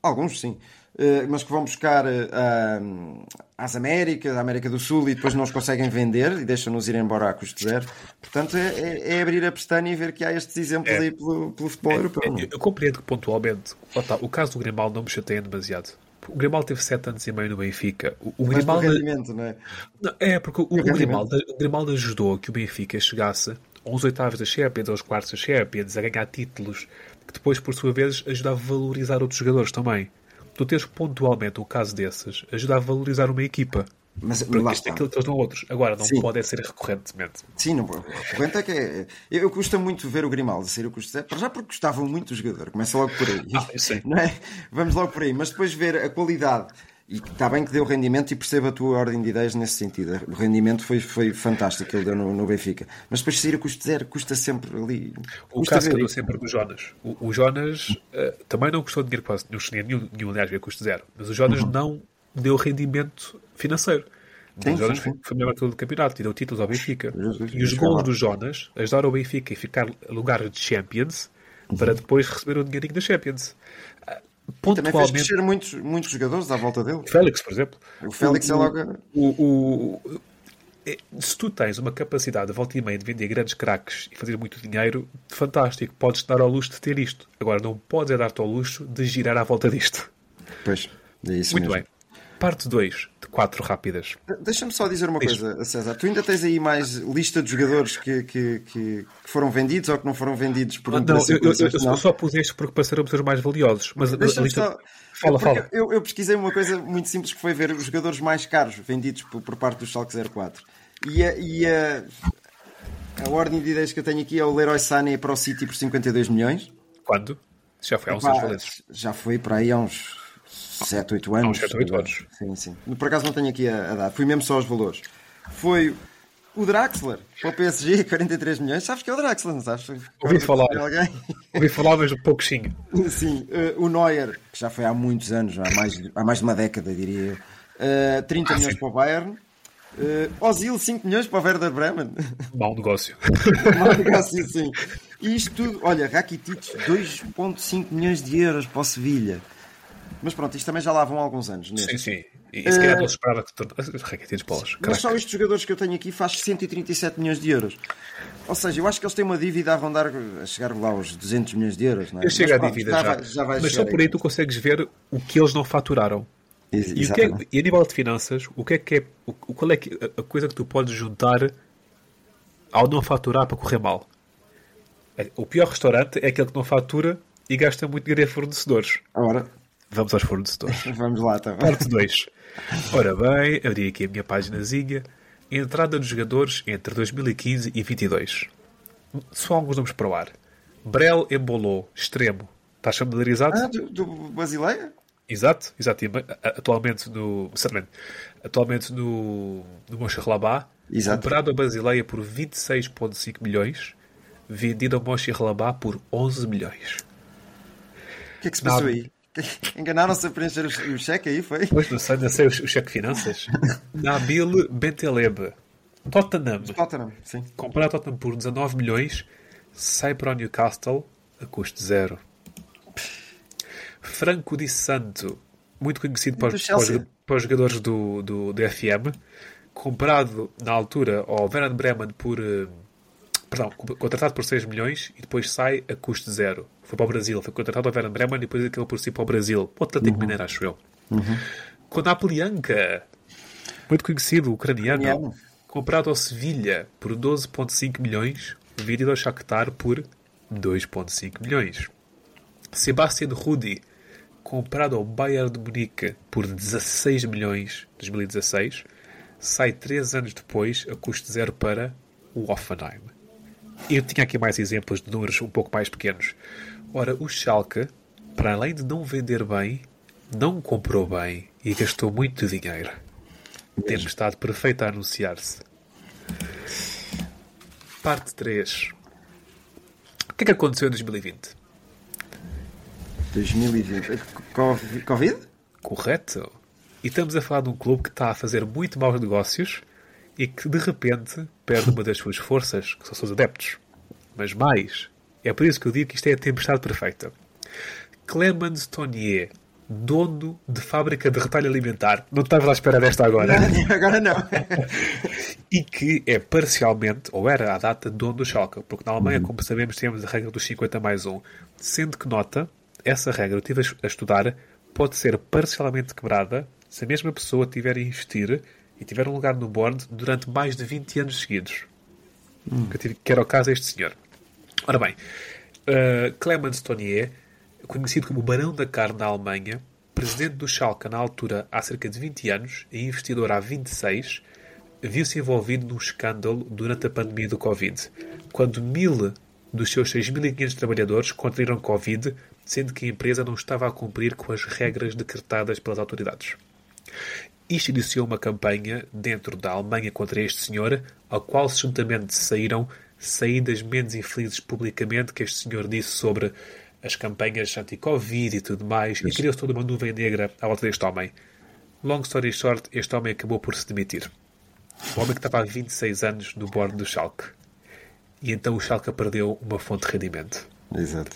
Alguns, sim. Eh, mas que vão buscar ah, às Américas, à América do Sul, e depois não os conseguem vender e deixam-nos ir embora a custo zero. Portanto, é, é- é abrir a pestana e ver que há estes exemplos É. aí pelo, pelo futebol europeu. não é? Eu, eu compreendo que pontualmente está, o caso do Grimaldo não me chateia demasiado. O Grimaldo teve 7 anos e meio no Benfica. O, o Grimaldo. não é? Não, é, porque o, o. Grimaldo, o Grimaldo ajudou que o Benfica chegasse aos oitavos da Champions, aos quartos da Champions, a ganhar títulos, que depois, por sua vez, ajudava a valorizar outros jogadores também. Tu tens pontualmente um caso desses, ajuda a valorizar uma equipa. Mas Porque lá isto é aquilo que eles dão outros. Agora, não Sim. pode ser recorrentemente. Sim, não, o corrente é que é. Eu, eu custa muito ver o Grimaldo sair o custo zero, para já porque gostava muito do jogador, começa logo por aí. Ah. Não é? Vamos logo por aí, mas depois ver a qualidade e está bem que deu rendimento e percebo a tua ordem de ideias nesse sentido. O rendimento foi, foi fantástico que ele deu no, no Benfica. Mas depois sair a custo zero custa sempre ali. O custa caso que ver eu dou isso. sempre do Jonas. O, o Jonas uh, também não custou dinheiro quase nenhum, nenhum, nenhum aliás, veio a custo zero. Mas o Jonas não deu rendimento financeiro. Sim, o Jonas sim, foi, sim. foi o melhor do campeonato e deu títulos ao Benfica. Jesus, e os gols é do Jonas ajudaram o Benfica a ficar a lugar de Champions para depois receber o dinheirinho da Champions. Também fez crescer muitos, muitos jogadores à volta dele. o Félix, por exemplo. O Félix é logo. O, o- é- se tu tens uma capacidade de volta e meia de vender grandes craques e fazer muito dinheiro, fantástico, podes dar ao luxo de ter isto. Agora, não podes é dar-te ao luxo de girar à volta disto. Pois, é isso muito mesmo. bem. Parte 2 de 4 rápidas. Deixa-me só dizer uma Diz. coisa, César. Tu ainda tens aí mais lista de jogadores que, que, que- foram vendidos ou que não foram vendidos por Não, eu, interesse em eu- eu- eu Não? só pus este porque passaram os mais valiosos. Mas a- lista... só. Fala, fala. Eu, pesquisei uma coisa muito simples que foi ver os jogadores mais caros vendidos por, por parte do Schalke 04. E, a, e a, a ordem de ideias que eu tenho aqui é o Leroy Sané para o City por 52 milhões. Quando? Já foi há uns anos valentes. já foi para aí há uns 7, 8 anos. Há uns 7, 8 anos. Sim, sim. Por acaso não tenho aqui a, a dar. Fui mesmo só aos valores. Foi o Draxler para o PSG, 43 milhões. Sabes que é o Draxler, não sabes? Ouvi falar. Alguém? Ouvi falar, mas um pouquinho. Sim, eh, o Neuer, que já foi há muitos anos, há mais, há mais de uma década, diria eu. Eh, 30 milhões para o Bayern. Uh, Ozil, 5 milhões para o Werder Bremen. Mau negócio. Mau negócio, sim. E isto tudo, olha, Rakitic, 2,5 milhões de euros para o Sevilha. Mas pronto, isto também já lá vão há alguns anos. neste. sim, sim. E, e se calhar Eh, se esperava que... Raquetes bolas. Mas só estes jogadores que eu tenho aqui faz 137 milhões de euros. Ou seja, eu acho que eles têm uma dívida a rondar, a chegar lá aos 200 milhões de euros. Não é? Eu chego à dívida já. vai- já vai Mas só por aí tu consegues ver o que eles não faturaram. E, o que é- exatamente. e a nível de finanças, o que é que é, o, qual é que, a, a coisa que tu podes juntar ao não faturar para correr mal? É, O pior restaurante é aquele que não fatura e gasta muito dinheiro em fornecedores. Ora, Vamos aos fornecedores. vamos lá, tá bem. Parte 2. Ora bem, abri aqui a minha paginazinha. Entrada dos jogadores entre 2015 e 22. Só alguns nomes para o ar. Brel embolou, extremo. Estás familiarizado? Ah, do, do Basileia? Exato, exato. E, a- Atualmente no. Certamente. Atualmente no. No Mönchengladbach. Exato. Comprado a Basileia por 26,5 milhões. Vendido ao Mönchengladbach por 11 milhões. O que é que se passou aí? Enganaram-se a preencher o, cheque aí, foi? Pois não sei, não sei o, o cheque de finanças. Nabil Benteleb. Tottenham. Tottenham, sim. Comprado a Tottenham por 19 milhões. Sai para o Newcastle a custo zero. Franco Di Santo. Muito conhecido para, os- para os, jogadores do, do, do FM. Comprado na altura ao Werder Bremen por. eh, Perdão, contratado por 6 milhões e depois sai a custo zero. Foi para o Brasil. Foi contratado ao Werder Bremen e depois acabou por ir para o Brasil. O Atlético Mineiro, acho eu. Com a Napolianca. Muito conhecido, ucraniano. Ucraniano. Comprado ao Sevilha por 12,5 milhões. Vendido ao Shakhtar por 2,5 milhões. Sebastian Rudi. Comprado ao Bayern de Munique por 16 milhões em 2016. Sai 3 anos depois a custo zero para o Hoffenheim. Eu tinha aqui mais exemplos de números um pouco mais pequenos. Ora, o Schalke, para além de não vender bem, não comprou bem e gastou muito dinheiro. Tempestade perfeita a anunciar-se. Parte 3. O que é que aconteceu em 2020? 2020. Covid? Covid? Correto? E estamos a falar de um clube que está a fazer muito maus negócios e que de repente perde uma das suas forças, que são os seus adeptos. Mas mais, é por isso que eu digo que isto é a tempestade perfeita. Clemens Tonnier, dono de fábrica de retalho alimentar, não estavas à espera desta agora, Agora não. e que é parcialmente, ou era à data, dono do Schalke, porque na Alemanha, como sabemos, temos a regra dos 50 mais 1, sendo que nota, essa regra, eu estive a estudar, pode ser parcialmente quebrada se a mesma pessoa tiver a investir e tiver um lugar no board durante mais de 20 anos seguidos. Que, eu tive- que era o caso deste senhor. Ora bem, uh, Clemens Tonnier, conhecido como Barão da Carne na Alemanha, presidente do Schalke na altura há cerca de 20 anos e investidor há 26, viu-se envolvido num escândalo durante a pandemia do Covid, quando mil dos seus 6.500 trabalhadores contraíram Covid, sendo que a empresa não estava a cumprir com as regras decretadas pelas autoridades. Isto iniciou uma campanha dentro da Alemanha contra este senhor, ao qual juntamente saíram saídas menos infelizes publicamente que este senhor disse sobre as campanhas anti-Covid e tudo mais, e criou-se toda uma nuvem negra à volta deste homem. Long story short, este homem acabou por se demitir. O homem que estava há 26 anos no bordo do Schalke. E então o Schalke perdeu uma fonte de rendimento. Exato.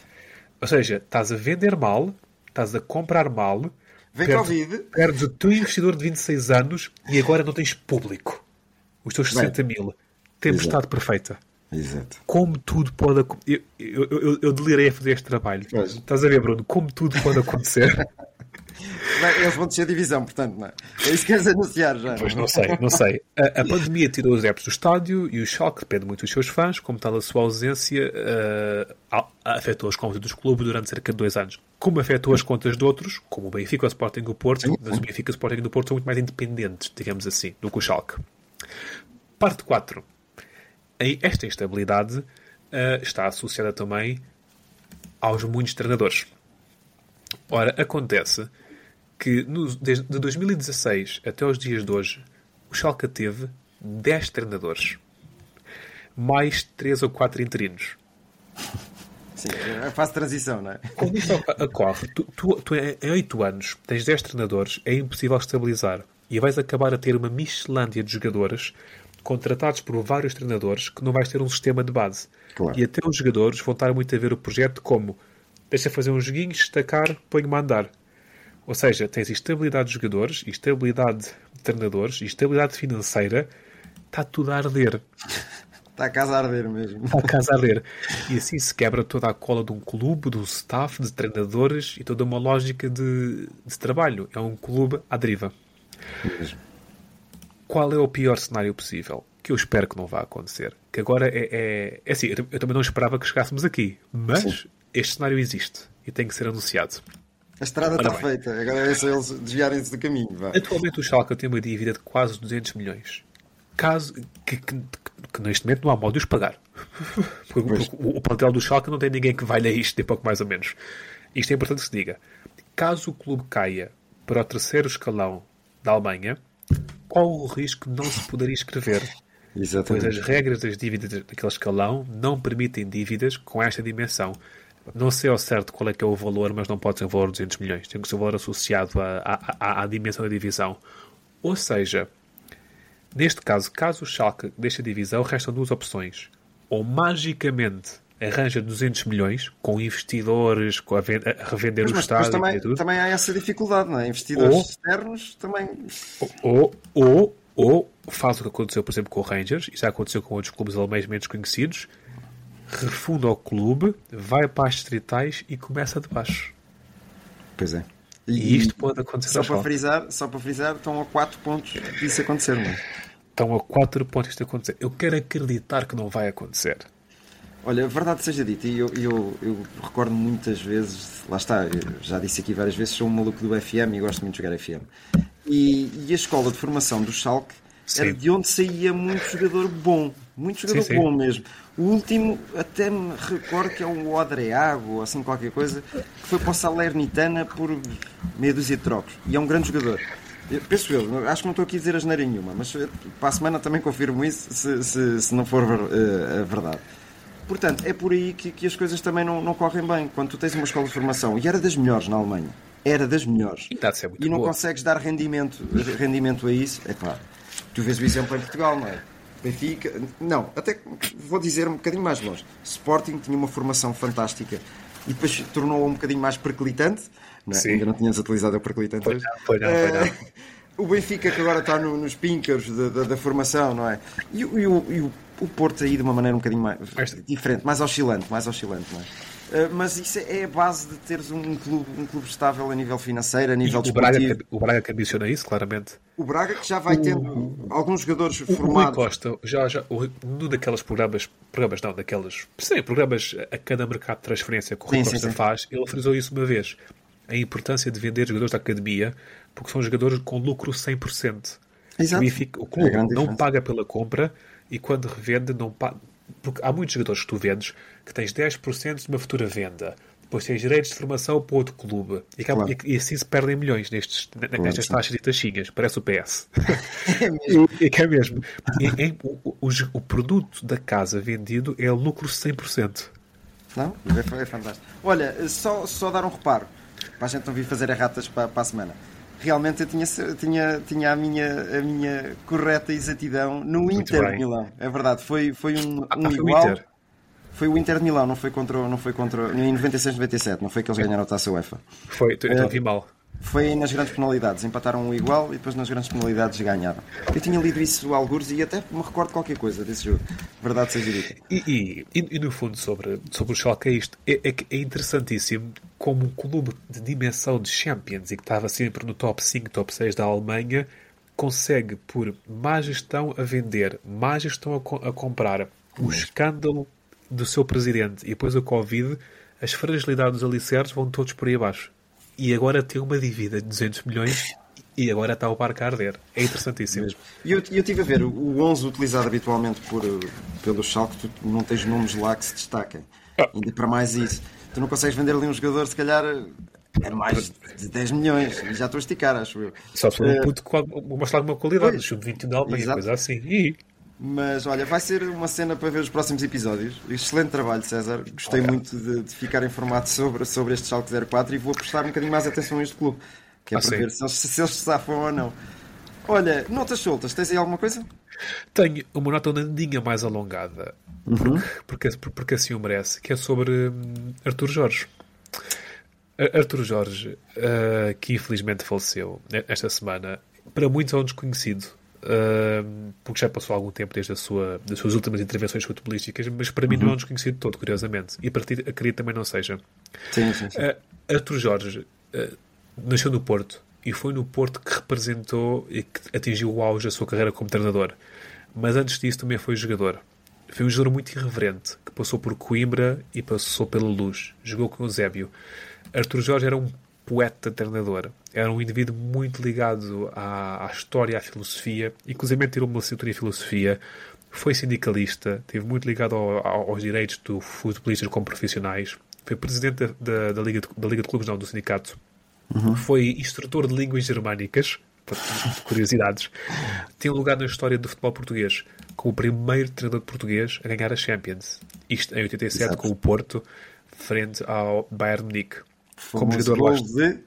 Ou seja, estás a vender mal, estás a comprar mal, Vem perdes, Covid. perdes o teu investidor de 26 anos e agora não tens público. Os teus 60 mil. Tempestade perfeita. Exato. Como tudo pode acontecer. Eu, eu, eu, eu delirei a fazer este trabalho. Estás a ver, Bruno? Como tudo pode acontecer. Eles vão descer a divisão, portanto, não é? É isso que queres anunciar já. Pois não sei, não sei. A, a pandemia tirou os adeptos do estádio e o Schalke depende muito dos seus fãs, como tal a sua ausência uh, afetou as contas dos clubes durante cerca de dois anos. Como afetou as contas de outros, como o Benfica, o Sporting e o Porto, mas o Benfica e o Sporting e o Porto são muito mais independentes, digamos assim, do que o Schalke. Parte 4. Aí Esta instabilidade uh, está associada também aos muitos treinadores. Ora, acontece que no- desde de 2016 até os dias de hoje, o Schalke teve 10 treinadores, mais 3 ou 4 interinos. Sim, é fase de transição, não é? Quando isto ocorre, tu, tu, tu em 8 anos tens 10 treinadores, é impossível estabilizar. E vais acabar a ter uma Michelândia de jogadores contratados por vários treinadores que não vais ter um sistema de base. Claro. E até os jogadores vão estar muito a ver o projeto como deixa fazer uns joguinhos, destacar, põe-me a andar. Ou seja, tens estabilidade de jogadores, estabilidade de treinadores, estabilidade financeira, está tudo a arder. Está a casa a arder mesmo. Está a casa a arder. E assim se quebra toda a cola de um clube, do staff, de treinadores e toda uma lógica de, de trabalho. É um clube à deriva. Qual é o pior cenário possível? Que eu espero que não vá acontecer. Que agora é. É, é assim, eu, eu também não esperava que chegássemos aqui. Mas este cenário existe e tem que ser anunciado. A estrada Ora está bem. feita. Agora é só eles desviarem-se do caminho. Vá. Atualmente o Schalke tem uma dívida de quase 200 milhões. Caso que, que- que neste momento não há modo de os pagar. Porque, Pois. porque o, o plantel do Schalke não tem ninguém que valha isto, de pouco mais ou menos. Isto é importante que se diga. Caso o clube caia para o terceiro escalão da Alemanha, qual o risco de não se poder inscrever? Pois Exatamente. as regras das dívidas daquele escalão não permitem dívidas com esta dimensão. Não sei ao certo qual é que é o valor, mas não pode ser o valor de 200 milhões. Tem que ser o valor associado à, dimensão da divisão. Ou seja, neste caso, caso o Schalke deixe a divisão, restam duas opções. Ou magicamente arranja 200 milhões com investidores, com a, ven- a revender Mas, o mas depois também, e tudo. também há essa dificuldade, não é? Investidores Ou- externos também. Ou, ou, ou faz o que aconteceu, por exemplo, com o Rangers, e já aconteceu com outros clubes alemães menos conhecidos, refunda o clube, vai para as distritais e começa de baixo. Pois é. E, isto pode acontecer só para, frisar, só para frisar, estão a 4 pontos disso acontecer, não é? Estão a 4 pontos de acontecer. Eu quero acreditar que não vai acontecer. Olha, a verdade seja dita, e eu, eu, eu recordo muitas vezes, lá está, já disse aqui várias vezes, sou um maluco do FM e gosto muito de jogar FM. E, e a escola de formação do Schalke era Sim. de onde saía muito jogador bom, muito jogador Sim, sim. bom mesmo. O último, até me recordo que é um Odreago, ou assim qualquer coisa, que foi para o Salernitana por meia dúzia de trocos. E é um grande jogador. Eu penso eu, acho que não estou aqui a dizer asneira nenhuma, mas eh, para a semana também confirmo isso, se, se, se não for eh, a verdade. Portanto, é por aí que, que as coisas também não, não correm bem. Quando tu tens uma escola de formação, e era das melhores na Alemanha, era das melhores, E muito e não boa. consegues dar rendimento, rendimento a isso, é claro. Tu vês o exemplo em Portugal, não é? Benfica, não, até vou dizer um bocadinho mais longe. Sporting tinha uma formação fantástica e depois tornou-a um bocadinho mais perclitante. Não é? Sim. Ainda não tínhamos utilizado o perclitante Pois não, pois não, pois não. Eh, O Benfica que agora está no- nos píncaros da, da- da formação, não é? E, o- e o, e o- o Porto aí de uma maneira um bocadinho mais Mais- diferente, mais oscilante, mais oscilante, não é? Eh, mas isso é a base de teres um clube, um clube estável a nível financeiro, a E nível o Braga, desportivo. o Braga que ambiciona isso, claramente. O Braga que já vai tendo alguns jogadores O Rui formados. Costa, já, já, o Rui- num daqueles programas, programas não, daqueles, sim, programas a cada mercado de transferência que o Rui Sim, sim, Costa sim. faz, ele frisou isso uma vez. A importância de vender jogadores da academia, porque são jogadores com lucro 100%. Exato. O, o É clube grande não paga pela compra e quando revende não paga. Porque há muitos jogadores que tu vendes que tens 10% de uma futura venda depois tens direitos de formação para outro clube. E, Claro. e- e assim se perdem milhões nestes, nestas taxas e taxinhas. Parece o PS. É mesmo. E que é mesmo. E- em- o, o- o produto da casa vendido é lucro 100%. Não? É, é fantástico. Olha, só, só dar um reparo, para a gente não vir fazer erratas para, para a semana. Realmente eu tinha, tinha, tinha a, minha, a minha correta exatidão no Inter bem. de Milão. É verdade, foi, foi um, Ah, um foi igual. Inter. Foi o Inter de Milão, não foi contra, não foi contra em 96-97, não foi que eles ganharam a taça UEFA. Foi, então É. vi mal. Foi nas grandes penalidades, empataram um igual e depois nas grandes penalidades ganharam. Eu tinha lido isso alguns e até me recordo qualquer coisa desse jogo. Verdade seja dita. E, e, e- no fundo, sobre, sobre o Schalke, é isto. É, é, que é interessantíssimo como um clube de dimensão de Champions e que estava sempre no top 5, top 6 da Alemanha, consegue, por má gestão a vender, má gestão a, co- a comprar, o escândalo do seu presidente e depois o Covid, as fragilidades dos alicerces vão todos por aí abaixo. E agora tem uma dívida de 200 milhões e agora está o barco a arder. É interessantíssimo. E eu, eu estive a ver, o 11 utilizado habitualmente por, eh, pelo Schalke, tu não tens nomes lá que se destaquem. Ah. Ainda para mais isso. Tu não consegues vender ali um jogador, se calhar, é mais de 10 milhões. E já estou a esticar, acho eu. Só se for Eh, um puto com alguma- mostrar alguma qualidade, no pois. sub-20 da Alemanha, coisa assim. E Mas olha, vai ser uma cena para ver os próximos episódios. Excelente trabalho, César. Gostei muito de, de ficar informado sobre, sobre este Schalke 04 e vou prestar um bocadinho mais atenção a este clube. Que é Ah, para sim. ver se eles, se eles se safam ou não. Olha, notas soltas, tens aí alguma coisa? tenho uma nota andinha mais alongada, Uhum. porque, porque, porque assim o merece, que é sobre hum, Artur Jorge. A- Artur Jorge, ah, que infelizmente faleceu ne- esta semana, para muitos é um desconhecido. Ah, porque já passou algum tempo desde a sua, das suas últimas intervenções futebolísticas, mas para mim não é Uhum. um desconhecido todo, curiosamente. E para ti, acredito também não seja. Sim, sim, sim. Uh, Arthur Jorge uh, nasceu no Porto e foi no Porto que representou e que atingiu o auge da sua carreira como treinador. Mas antes disso também foi jogador. Foi um jogador muito irreverente que passou por Coimbra e passou pela Luz. Jogou com o Eusébio. Arthur Jorge era um poeta treinador. Era um indivíduo muito ligado à, à história, à filosofia. Inclusive tirou uma licenciatura em filosofia. Foi sindicalista. Esteve muito ligado ao- ao- aos direitos dos futebolistas como profissionais. Foi presidente da, da, Liga de, da Liga de Clubes, não, do sindicato. Foi instrutor de línguas germânicas. Curiosidades. Tem lugar na história do futebol português como o primeiro treinador português a ganhar a Champions. Isto em 87 Exato. com o Porto, frente ao Bayern Munique. Como jogador lá gol de...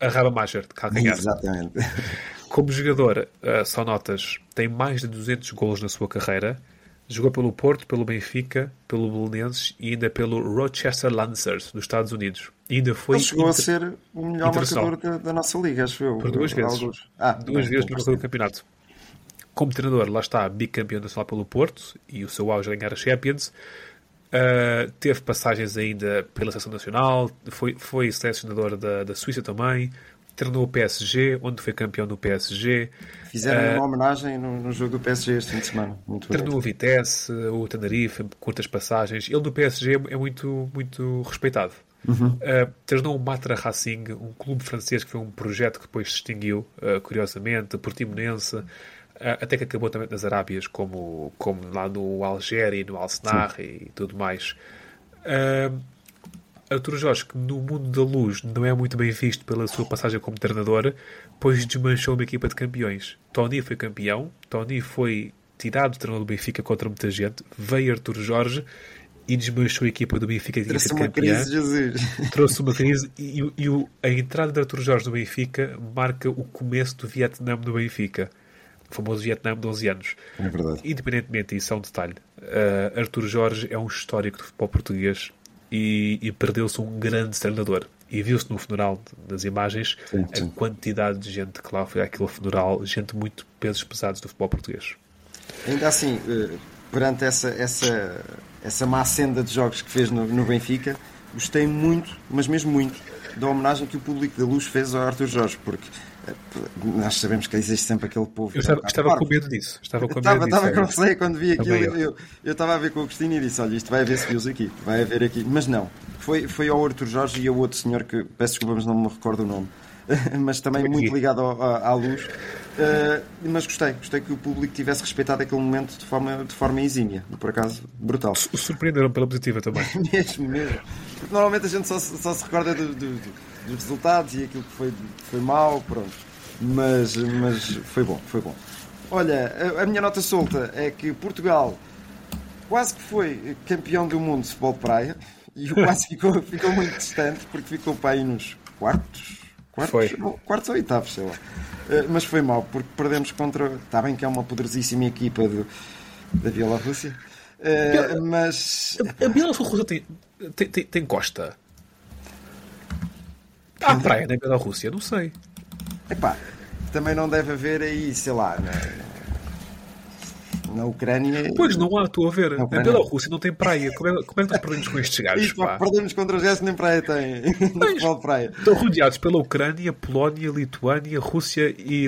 a Raba Macher, de calcanhar. Exatamente. Como jogador, uh, só notas, tem mais de 200 golos na sua carreira. Jogou pelo Porto, pelo Benfica, pelo Belenenses e ainda pelo Rochester Lancers, dos Estados Unidos. E ainda foi Ele chegou a inter- ser o melhor marcador da, da nossa liga, acho eu. por duas vezes. Alguns. Ah, duas bem, vezes no do campeonato. Como treinador, lá está, bicampeão nacional pelo Porto e o seu auge a ganhar a Champions. Uh, teve passagens ainda pela seleção nacional, foi, foi selecionador da, da Suíça também, treinou o PSG, onde foi campeão no PSG. Fizeram Uh, uma homenagem no, no jogo do PSG este fim de semana. Muito. Treinou o Vitesse, o Tenerife, curtas passagens. Ele do PSG é muito, muito respeitado. Uh, treinou o Matra Racing, um clube francês que foi um projeto que depois se extinguiu, uh, curiosamente, Portimonense, até que acabou também nas Arábias, como, como lá no Algéria e no Al-Senar e tudo mais. Uh, Arturo Jorge, que no mundo da luz não é muito bem visto pela sua passagem como treinador, pois desmanchou uma equipa de campeões. Tony foi campeão, Tony foi tirado do treinador do Benfica contra muita gente, veio Arturo Jorge e desmanchou a equipa do Benfica que Trouxe uma campeã. crise, Jesus. Trouxe uma crise e, e- a entrada de Arturo Jorge no Benfica marca o começo do Vietnã no Benfica. O famoso Vietnã de 11 anos. É verdade. Independentemente disso, é um detalhe. Uh, Arturo Jorge é um histórico do futebol português e, e perdeu-se um grande treinador. E viu-se no funeral das imagens Sim, sim. a quantidade de gente que lá foi àquele funeral, gente muito pesos pesados do futebol português. Ainda assim, eh, perante essa, essa, essa má senda de jogos que fez no, no Benfica, gostei muito, mas mesmo muito, da homenagem que o público da Luz fez ao Arthur Jorge, porque nós sabemos que existe sempre aquele povo. Eu estava, que estava com medo disso. Estava com Estava, medo disso. estava com é. receio quando vi aquilo. Eu. Eu, eu estava a ver com o Agostinho e disse: Olha, isto vai haver skills aqui, vai haver aqui. Mas não, foi, foi ao Arthur Jorge e ao outro senhor que peço desculpa, mas não me recordo o nome, mas também muito ligado ao- à, à luz. Uh, mas gostei, gostei que o público tivesse respeitado aquele momento de forma, de forma exímia. Por acaso, brutal. O surpreenderam pela positiva também. mesmo, mesmo. Porque normalmente a gente só, só se recorda do, do, dos resultados e aquilo que foi, foi mau, pronto. Mas, mas foi bom, foi bom. Olha, a, a minha nota solta é que Portugal quase que foi campeão do mundo de futebol de praia e o quase ficou, ficou muito distante porque ficou para aí nos quartos. Quartos, Foi. quartos ou oitavos, sei lá. Uh, mas foi mal, porque perdemos contra. Está bem que é uma poderosíssima equipa do, da Bielorrússia. Uh, mas. A, a Bielorrússia tem, tem, tem, tem costa. Há praia na Bielorrússia? Não sei. Epá, também não deve haver aí, sei lá, na, na Ucrânia. Pois não há, estou a ver. Na A Bielorrússia não tem praia. Como é, como é que nós perdemos com estes gajos? Isto, pá, Pá? perdemos contra os gajos nem praia têm. No futebol de praia. Estão rodeados pela Ucrânia, Polónia, Lituânia, Rússia e.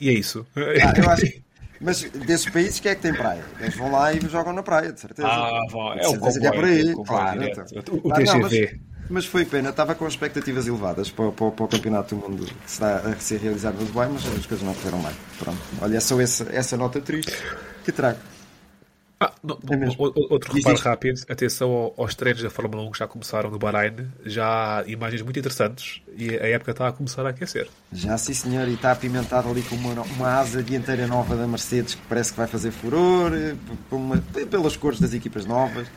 E é isso. Ah, eu acho que- Mas desses países, quem é que tem praia? Eles vão lá e jogam na praia, de certeza. Ah, vão. É De o certeza que é por comboio, aí. o comboio claro, então. O não, mas, TGV. Mas foi pena, estava com expectativas elevadas para, para- para o Campeonato do Mundo que está a ser realizado no Dubai, mas as coisas não correram bem. Pronto. Olha, é só essa, essa nota triste que trago. Ah, não, É outro reparo isto. rápido. Atenção ao- aos treinos da Fórmula 1 que já começaram no Bahrein. Já há imagens muito interessantes e a época está a começar a aquecer. Já sim senhor, e está apimentado ali com uma, uma asa dianteira nova da Mercedes que parece que vai fazer furor, eh, uma- pelas cores das equipas novas.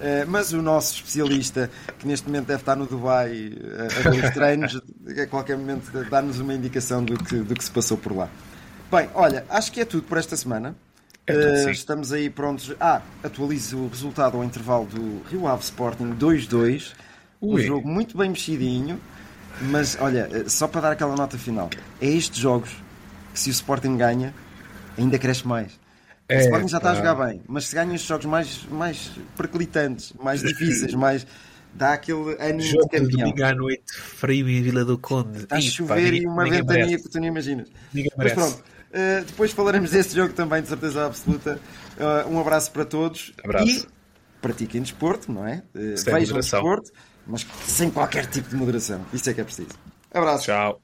Eh, mas o nosso especialista, que neste momento deve estar no Dubai eh, a ver os treinos, a qualquer momento dá-nos uma indicação do que, do que se passou por lá. Bem, olha, acho que é tudo por esta semana. É Eh, estamos aí prontos. Ah, atualizo o resultado ao intervalo do Rio Ave Sporting 2-2. Um jogo muito bem mexidinho. Mas olha, só para dar aquela nota final, é estes jogos que se o Sporting ganha, ainda cresce mais. É, o Sporting já está a jogar bem, mas se ganha estes jogos mais, mais perclitantes, mais difíceis, mais dá aquele ânimo Jogo de campeão. domingo à noite, frio em Vila do Conde. Está a chover e uma ventania merece. que tu nem imaginas. Ninguém Mas merece. pronto, eh, depois falaremos desse jogo também, de certeza absoluta. Eh, um abraço para todos Abraço. e pratiquem desporto, não é? Sem Vejam moderação. desporto, mas sem qualquer tipo de moderação. Isso é que é preciso. Abraço. Tchau.